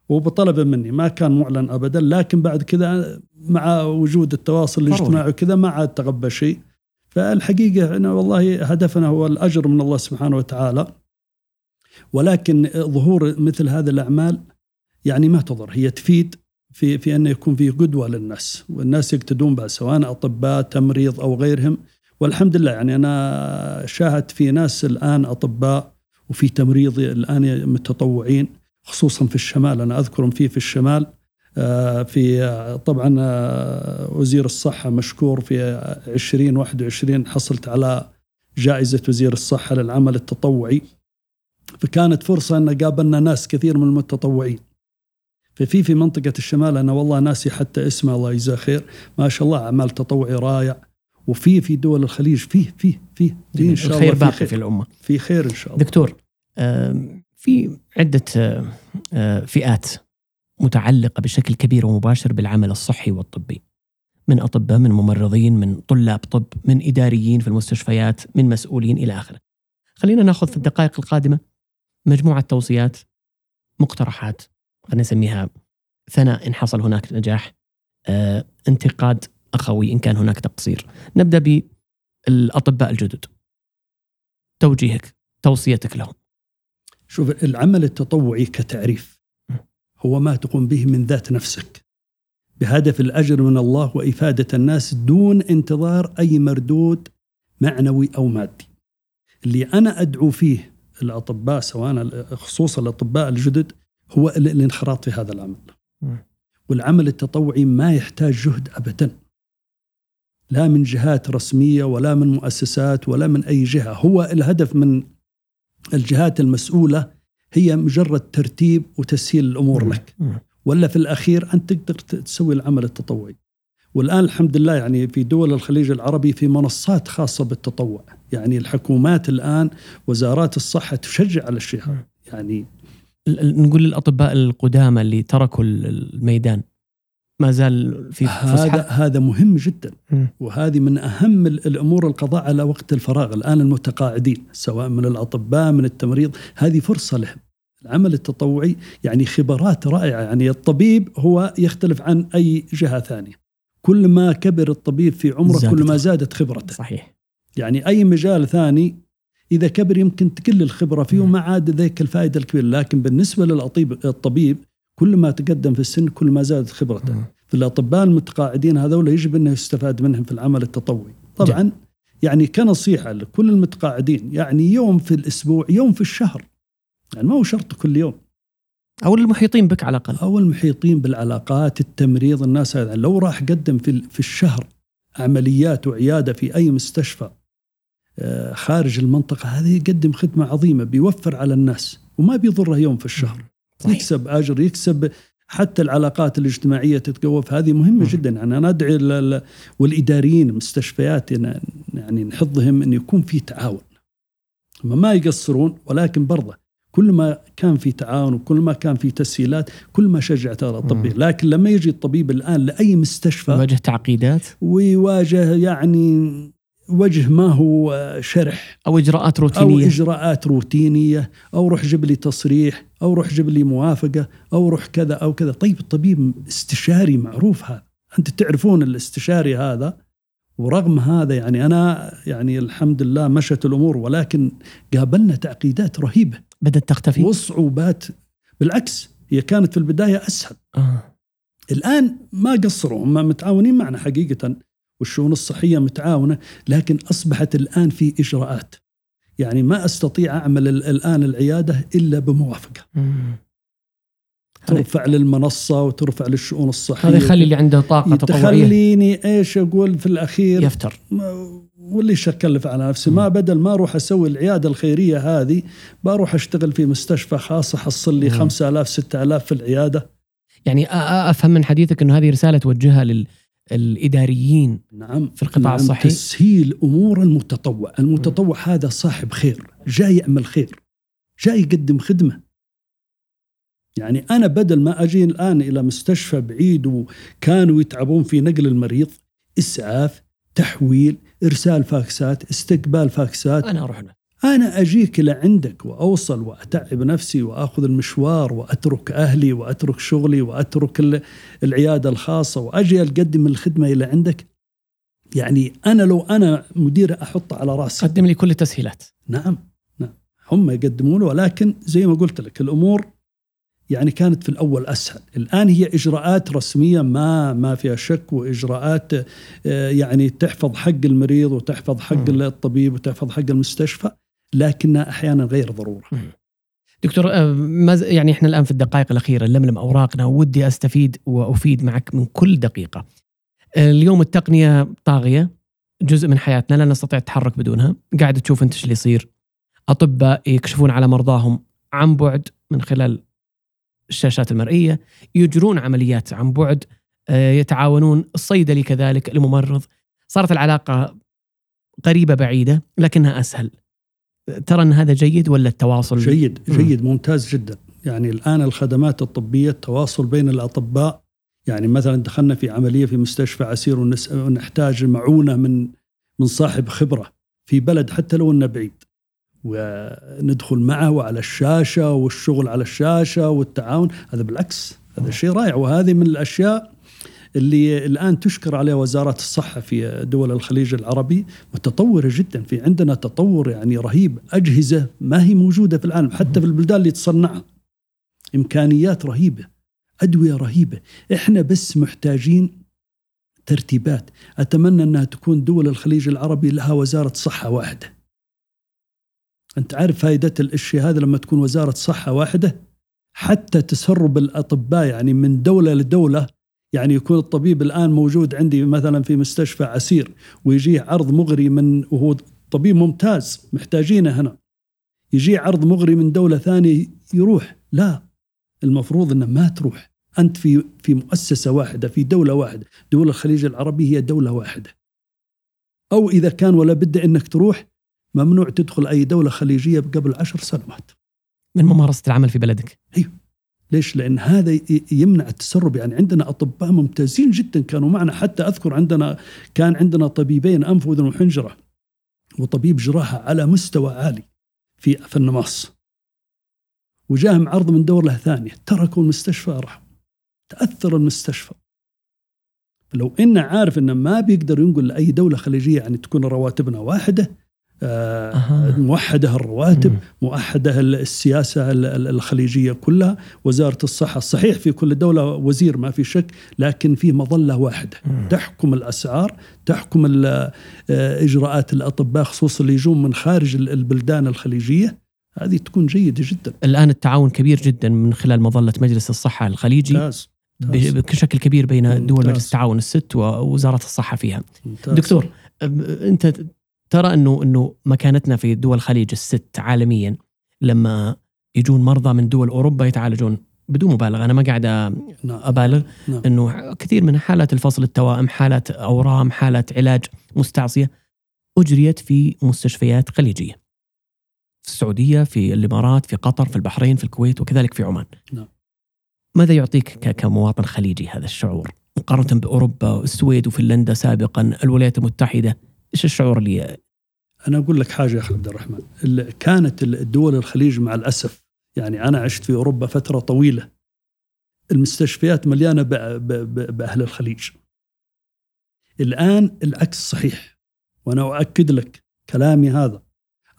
وبطلب مني. ما كان معلن أبدا. لكن بعد كذا مع وجود التواصل الاجتماعي وكذا ما عاد تغبى شيء. فالحقيقة أنا والله هدفنا هو الأجر من الله سبحانه وتعالى. ولكن ظهور مثل هذه الأعمال يعني ما تضر هي تفيد في في انه يكون في قدوة للناس والناس يقتدون بها سواء أطباء تمريض أو غيرهم. والحمد لله يعني أنا شاهدت في ناس الآن أطباء وفي تمريض الآن متطوعين خصوصا في الشمال. أنا اذكرهم فيه في الشمال آه، في طبعا وزير الصحة مشكور في 2021 حصلت على جائزة وزير الصحة للعمل التطوعي. فكانت فرصة أن قابلنا ناس كثير من المتطوعين. ففي في منطقة الشمال أنا والله ناسي حتى اسمه الله يجزاه خير. ما شاء الله أعمال تطوعي رائع. وفي في دول الخليج فيه فيه فيه. في
إن شاء الخير الله باقي في, في الأمة.
في خير إن شاء الله.
دكتور في عدة فئات متعلقة بشكل كبير ومباشر بالعمل الصحي والطبي. من أطباء من ممرضين من طلاب طب من إداريين في المستشفيات من مسؤولين إلى آخره. خلينا ناخذ في الدقائق القادمة مجموعة توصيات مقترحات. خلينا نسميها ثناء إن حصل هناك نجاح آه، انتقاد أخوي إن كان هناك تقصير. نبدأ بالأطباء الجدد. توجيهك توصيتك لهم.
شوف العمل التطوعي كتعريف. هو ما تقوم به من ذات نفسك. بهدف الأجر من الله وإفادة الناس دون انتظار أي مردود معنوي أو مادي. اللي أنا أدعو فيه الأطباء سواء خصوصا الأطباء الجدد هو الانخراط في هذا العمل والعمل التطوعي ما يحتاج جهد أبدا. لا من جهات رسمية ولا من مؤسسات ولا من أي جهة. هو الهدف من الجهات المسؤولة هي مجرد ترتيب وتسهيل الأمور لك. ولا في الأخير أنت تقدر تسوي العمل التطوعي. والآن الحمد لله يعني في دول الخليج العربي في منصات خاصة بالتطوع. يعني الحكومات الآن وزارات الصحة تشجع على الشيء يعني
نقول للأطباء القدامى اللي تركوا الميدان ما زال في
هذا هذا مهم جدا وهذه من أهم الأمور القضاء على وقت الفراغ الآن المتقاعدين سواء من الأطباء من التمريض. هذه فرصة لهم. العمل التطوعي يعني خبرات رائعة يعني الطبيب هو يختلف عن أي جهة ثانية. كل ما كبر الطبيب في عمره كل ما زادت خبرته.
صحيح.
يعني أي مجال ثاني إذا كبر يمكن تقل الخبرة فيه وما عاد ذيك الفائدة الكبيرة. لكن بالنسبة للطبيب كل ما تقدم في السن كل ما زادت خبرته. في الأطباء المتقاعدين هذول يجب أنه يستفاد منهم في العمل التطوعي. طبعا. يعني كنصيحة لكل المتقاعدين يعني يوم في الأسبوع يوم في الشهر. يعني ما هو شرط كل يوم.
أو المحيطين بك على الأقل.
أو المحيطين بالعلاقات التمريض الناس هذا. لو راح قدم في, في الشهر عمليات وعيادة في أي مستشفى خارج المنطقة هذه يقدم خدمة عظيمة بيوفر على الناس وما بيضره يوم في الشهر. صحيح. يكسب أجر يكسب حتى العلاقات الاجتماعية تتقوى هذه مهمة جدا. يعني أنا أدعي والإداريين المستشفيات يعني نحضهم أن يكون في تعاون. ما يقصرون ولكن برضه كل ما كان في تعاون وكل ما كان في تسهيلات كل ما شجعت هذا الطبيب. لكن لما يجي الطبيب الآن لأي مستشفى
يواجه تعقيدات؟
ويواجه يعني وجه ما هو شرح.
أو إجراءات روتينية.
أو إجراءات روتينية. أو روح جيب لي تصريح. أو روح جيب لي موافقة. أو روح كذا أو كذا. طيب الطبيب استشاري معروف هذا. أنت تعرفون الاستشاري هذا. ورغم هذا يعني أنا يعني الحمد لله مشت الأمور ولكن قابلنا تعقيدات رهيبة.
بدأت تختفي؟
وصعوبات بالعكس هي كانت في البداية أسهل. آه. الآن ما قصروا هم متعاونين معنا حقيقة. والشؤون الصحية متعاونة لكن أصبحت الآن في إجراءات. يعني ما أستطيع أعمل الآن العيادة إلا بموافقة. ترفع للمنصة وترفع للشؤون الصحية.
هذا يخلي اللي عنده طاقة تطوعية.
تخليني إيش أقول في الأخير؟
يفتر.
واللي اكلف على نفسي ما بدل ما أروح أسوي العيادة الخيرية هذه بروح أشتغل في مستشفى خاص أحصل لي 5000 6000 في العيادة.
يعني أفهم من حديثك إنه هذه رسالة توجهها لل الإداريين
نعم
في القطاع
نعم
الصحي
تسهيل أمور المتطوع، المتطوع م. هذا صاحب خير، جاي يعمل خير، جاي يقدم خدمة. يعني أنا بدل ما أجي الآن إلى مستشفى بعيد وكانوا يتعبون في نقل المريض، إسعاف، تحويل، إرسال فاكسات، استقبال فاكسات
أنا أروح
أنا أجيك لعندك وأوصل وأتعب نفسي وأخذ المشوار وأترك أهلي وأترك شغلي وأترك العيادة الخاصة وأجي أقدم الخدمة إلى عندك. يعني أنا لو أنا مدير أحط على رأسي.
قدم لي كل التسهيلات.
نعم نعم. هم يقدمون ولكن زي ما قلت لك الأمور يعني كانت في الأول أسهل. الآن هي إجراءات رسمية ما ما فيها شك وإجراءات آه، يعني تحفظ حق المريض وتحفظ حق الطبيب وتحفظ حق المستشفى. لكنها أحيانا غير ضرورة.
دكتور يعني إحنا الآن في الدقائق الأخيرة نلملم أوراقنا ودي أستفيد وأفيد معك من كل دقيقة. اليوم التقنية طاغية جزء من حياتنا لا نستطيع التحرك بدونها، قاعد تشوف أنت إيش اللي يصير. أطباء يكشفون على مرضاهم عن بعد من خلال الشاشات المرئية، يجرون عمليات عن بعد، آه، يتعاونون، الصيدلي كذلك، الممرض، صارت العلاقة قريبة بعيدة لكنها أسهل. ترى إن هذا جيد ولا التواصل؟
جيد جيد ممتاز جدا، يعني الآن الخدمات الطبية التواصل بين الأطباء يعني مثلا دخلنا في عملية في مستشفى عسير ونحتاج معونة من من صاحب خبرة في بلد حتى لو إنه بعيد. وندخل معه وعلى الشاشة والشغل على الشاشة والتعاون. هذا بالعكس هذا شيء رائع. وهذه من الأشياء اللي الآن تشكر عليها وزارة الصحة في دول الخليج العربي متطورة جدا في عندنا تطور يعني رهيب أجهزة ما هي موجودة في العالم حتى في البلدان اللي تصنعها. إمكانيات رهيبة أدوية رهيبة. إحنا بس محتاجين ترتيبات. أتمنى أنها تكون دول الخليج العربي لها وزارة صحة واحدة. أنت عارف فائده الشيء هذا لما تكون وزارة صحة واحدة؟ حتى تسرب الأطباء يعني من دولة لدولة يعني يكون الطبيب الآن موجود عندي مثلا في مستشفى عسير ويجيه عرض مغري من وهو طبيب ممتاز محتاجينه هنا. يجي عرض مغري من دولة ثانية يروح. لا المفروض إنه ما تروح. أنت في في مؤسسة واحدة في دولة واحدة. دول الخليج العربي هي دولة واحدة. أو إذا كان ولا بد إنك تروح ممنوع تدخل أي دولة خليجية قبل عشر سنوات.
من ممارسة العمل في بلدك؟
أيوه. ليش؟ لأن هذا يمنع التسرب. يعني عندنا أطباء ممتازين جدا كانوا معنا. حتى أذكر عندنا كان عندنا طبيبين أنف وأذن وحنجرة وطبيب جراحة على مستوى عالي في في النماص. وجاهم عرض من دولة ثانية. تركوا المستشفى راحوا تأثر المستشفى. لو إنه عارف إنه ما بيقدر ينقل لأي دولة خليجية يعني تكون رواتبنا واحدة أه. موحده الرواتب موحده السياسة الخليجية كلها وزارة الصحة. صحيح في كل دولة وزير ما في شك لكن في مظلة واحدة. مم. تحكم الأسعار تحكم آه، إجراءات الأطباء خصوصا اللي يجون من خارج البلدان الخليجية. هذه تكون جيدة جدا.
الآن التعاون كبير جدا من خلال مظلة مجلس الصحة الخليجي. ممتاز. بشكل كبير بين دول مجلس التعاون الست ووزارة الصحة فيها. ممتاز. دكتور أنت ترى انه إنه مكانتنا في دول الخليج الست عالميا لما يجون مرضى من دول أوروبا يتعالجون بدون مبالغة أنا ما قاعد نعم. أبالغ نعم. إنه كثير من حالات الفصل التوائم حالات أورام حالات علاج مستعصية أجريت في مستشفيات خليجية في السعودية في الإمارات في قطر في البحرين في الكويت وكذلك في عمان نعم. ماذا يعطيك كمواطن خليجي هذا الشعور مقارنة بأوروبا السويد وفنلندا سابقا الولايات المتحدة إيش الشعور اللي
أنا أقول لك حاجة يا أخي عبد الرحمن. كانت الدول الخليج مع الأسف. يعني أنا عشت في أوروبا فترة طويلة. المستشفيات مليانة بأهل الخليج. الآن العكس صحيح. وأنا أؤكد لك كلامي هذا.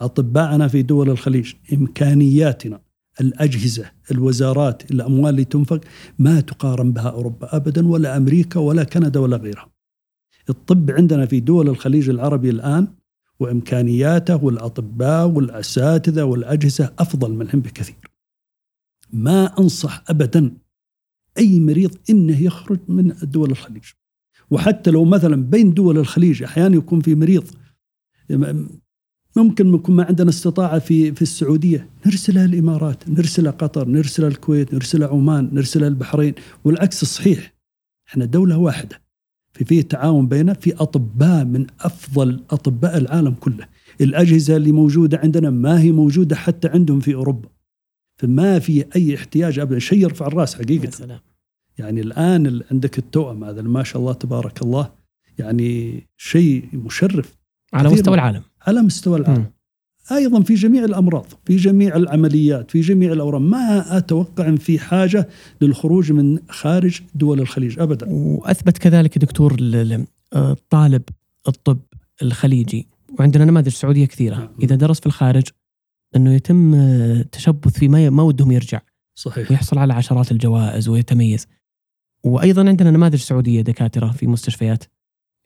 أطباءنا في دول الخليج إمكانياتنا الأجهزة الوزارات الأموال اللي تنفق ما تقارن بها أوروبا ابدا ولا أمريكا ولا كندا ولا غيرها. الطب عندنا في دول الخليج العربي الآن وإمكانياته والأطباء والأساتذة والأجهزة أفضل منهم بكثير. ما أنصح أبدا أي مريض إنه يخرج من دول الخليج. وحتى لو مثلا بين دول الخليج أحيانا يكون في مريض ممكن يكون ما عندنا استطاعة في في السعودية. نرسلها الإمارات نرسلها قطر نرسلها الكويت نرسلها عمان نرسلها البحرين والعكس صحيح. إحنا دولة واحدة. في فيه تعاون بيننا في أطباء من أفضل أطباء العالم كله. الأجهزة اللي موجودة عندنا ما هي موجودة حتى عندهم في أوروبا. فما في أي احتياج ابدا. شيء يرفع الرأس حقيقة. سلام. يعني الآن عندك التوأم هذا ما شاء الله تبارك الله. يعني شيء مشرف.
على مستوى العالم.
على مستوى العالم. م. أيضا في جميع الأمراض في جميع العمليات في جميع الأورام. ما أتوقع إن في حاجة للخروج من خارج دول الخليج ابدا.
وأثبت كذلك دكتور طالب الطب الخليجي. وعندنا نماذج سعودية كثيرة. نعم. إذا درس في الخارج إنه يتم تشبث في ما ودهم يرجع.
صحيح.
ويحصل على عشرات الجوائز ويتميز. وأيضا عندنا نماذج سعودية دكاترة في مستشفيات.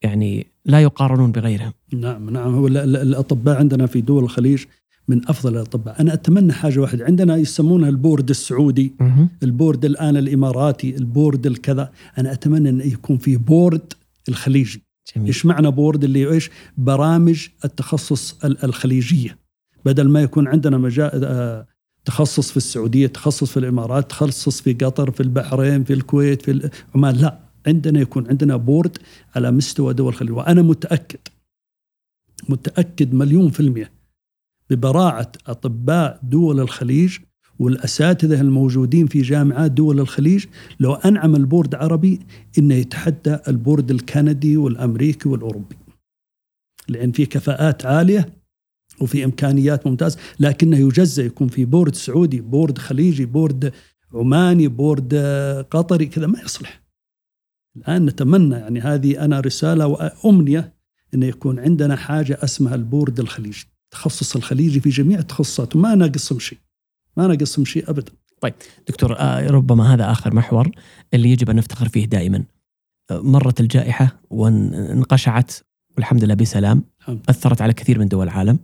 يعني لا يقارنون بغيرهم.
نعم نعم. هو الأطباء عندنا في دول الخليج من أفضل الأطباء، أنا أتمنى حاجة واحدة، عندنا يسمونها ال board السعودي، ال board الآن الإماراتي، ال board الكذا، أنا أتمنى أن يكون في board الخليجي. جميل. إيش معنى board؟ اللي إيش؟ برامج التخصص الخليجية. بدل ما يكون عندنا مجال آه، تخصص في السعودية، تخصص في الإمارات، تخصص في قطر، في البحرين، في الكويت، في عمان، لا، عندنا يكون عندنا board على مستوى دول الخليج، وأنا متأكد متأكد مليون في المئه ببراعة أطباء دول الخليج والأساتذة الموجودين في جامعات دول الخليج لو أن عمل board عربي إنه يتحدى ال board الكندي والأمريكي والأوروبي. لأن في كفاءات عالية وفي إمكانيات ممتازه لكنه يجزأ يكون في board سعودي، board خليجي، board عماني، board قطري كذا ما يصلح. الآن نتمنى يعني هذه أنا رسالة وأمنية انه يكون عندنا حاجة اسمها البورد الخليجي. التخصص الخليجي في جميع التخصصات وما ناقصهم شيء ما ناقصهم شيء ابدا
طيب دكتور آه، ربما هذا آخر محور اللي يجب أن نفتخر فيه دائما آه، مرت الجائحة وانقشعت والحمد لله بسلام أثرت على كثير من دول العالم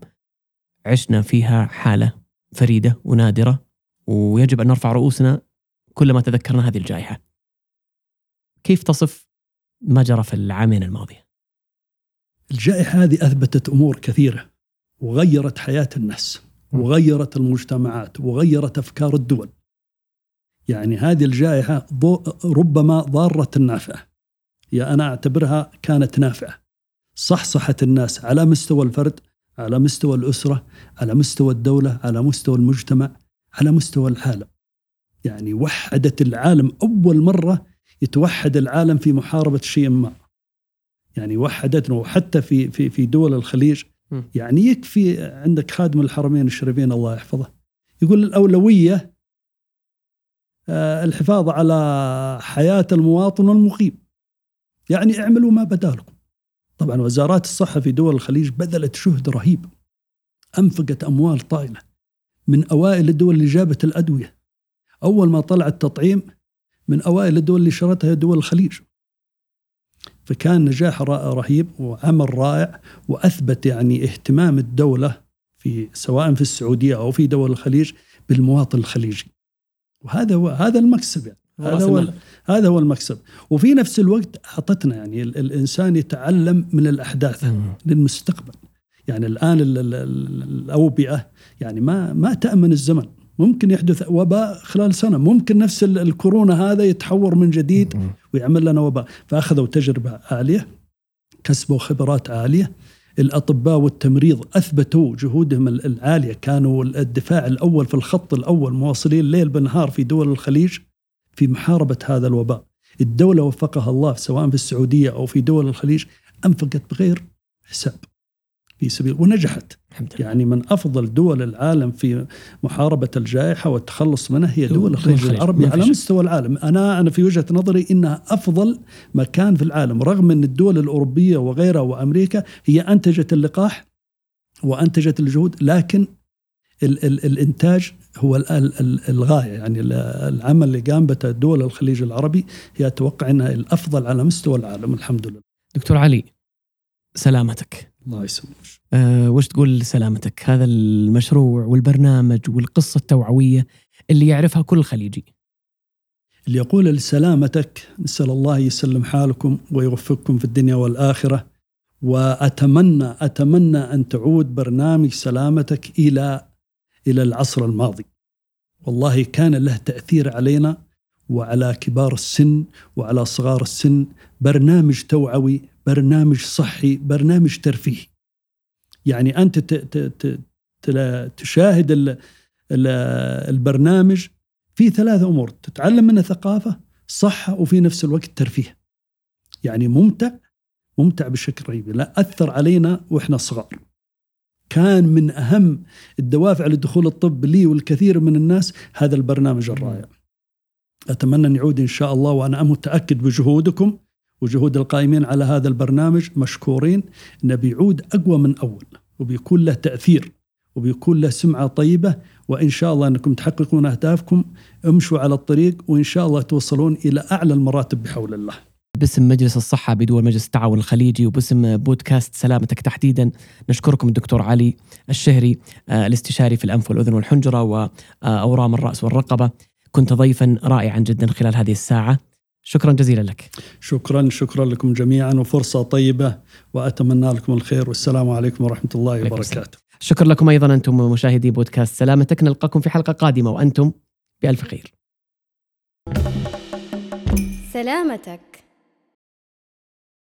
عشنا فيها حالة فريدة ونادرة ويجب أن نرفع رؤوسنا كلما تذكرنا هذه الجائحة. كيف تصف ما جرى في العامين الماضيه؟
الجائحة هذه أثبتت أمور كثيرة وغيرت حياة الناس وغيرت المجتمعات وغيرت أفكار الدول. يعني هذه الجائحة ربما ضارة نافعه. يا أنا أعتبرها كانت نافعة. صحصحت الناس على مستوى الفرد، على مستوى الأسرة، على مستوى الدولة، على مستوى المجتمع، على مستوى العالم. يعني وحدت العالم أول مرة يتوحد العالم في محاربة شيء ما. يعني وحدتنا وحتى في في في دول الخليج. يعني يكفي عندك خادم الحرمين الشريفين الله يحفظه. يقول الأولوية آه، الحفاظ على حياة المواطن المقيم يعني اعملوا ما بدالكم. طبعا وزارات الصحة في دول الخليج بذلت جهد رهيب. أنفقت أموال طائلة من أوائل الدول اللي جابت الأدوية. أول ما طلع التطعيم من أوائل الدول اللي شرتها دول الخليج. فكان نجاح رهيب وعمل رائع وأثبت يعني اهتمام الدولة في سواء في السعودية أو في دول الخليج بالمواطن الخليجي. وهذا هو هذا المكسب يعني. هذا هو هذا هو المكسب. وفي نفس الوقت أعطتنا يعني الإنسان يتعلم من الأحداث للمستقبل. يعني الآن الأوبئة يعني ما ما تأمن الزمن. ممكن يحدث وباء خلال سنة. ممكن نفس الكورونا هذا يتحور من جديد ويعمل لنا وباء. فأخذوا تجربة عالية كسبوا خبرات عالية. الأطباء والتمريض أثبتوا جهودهم العالية. كانوا الدفاع الأول في الخط الأول مواصلين ليل بنهار في دول الخليج في محاربة هذا الوباء. الدولة وفقها الله سواء في السعودية أو في دول الخليج أنفقت بغير حساب. في سبيل ونجحت. الحمد لله. يعني من أفضل دول العالم في محاربة الجائحة والتخلص منها هي دول الخليج العربي على مستوى العالم، أنا أنا في وجهة نظري إنها أفضل مكان في العالم رغم إن الدول الأوروبية وغيرها وأمريكا هي أنتجت اللقاح وأنتجت الجهود لكن ال ال الإنتاج هو ال ال الغاية. يعني العمل اللي قام به دول الخليج العربي هي أتوقع إنها الأفضل على مستوى العالم. الحمد لله.
دكتور علي سلامتك.
الله يسلمك.
أه وش تقول لسلامتك؟ هذا المشروع والبرنامج والقصة التوعوية اللي يعرفها كل خليجي.
اللي يقول لسلامتك نسأل الله يسلم حالكم ويوفقكم في الدنيا والآخرة وأتمنى أتمنى أن تعود برنامج سلامتك إلى إلى العصر الماضي. والله كان له تأثير علينا وعلى كبار السن وعلى صغار السن برنامج توعوي برنامج صحي برنامج ترفيهي يعني أنت تشاهد البرنامج في ثلاث أمور. تتعلم منه ثقافة صحة وفي نفس الوقت ترفيه. يعني ممتع ممتع بشكل رهيب. لا أثر علينا وإحنا صغار. كان من أهم الدوافع لدخول الطب لي والكثير من الناس هذا البرنامج الرائع. أتمنى أن يعود إن شاء الله وأنا متأكد بجهودكم. وجهود القائمين على هذا البرنامج مشكورين انه بيعود أقوى من أول وبيكون له تأثير وبيكون له سمعة طيبة وإن شاء الله أنكم تحققون أهدافكم امشوا على الطريق وإن شاء الله توصلون إلى أعلى المراتب بحول الله.
باسم مجلس الصحة بدول مجلس التعاون الخليجي وباسم بودكاست سلامتك تحديدا نشكركم الدكتور علي الشهري آه، الاستشاري في الأنف والأذن والحنجرة وأورام الرأس والرقبة كنت ضيفا رائعا جدا خلال هذه الساعة شكرا جزيلا لك.
شكرا شكرا لكم جميعا وفرصة طيبة وأتمنى لكم الخير والسلام عليكم ورحمة الله وبركاته.
شكرا لكم أيضا أنتم مشاهدي بودكاست سلامتك نلقاكم في حلقة قادمة وأنتم بألف خير.
سلامتك.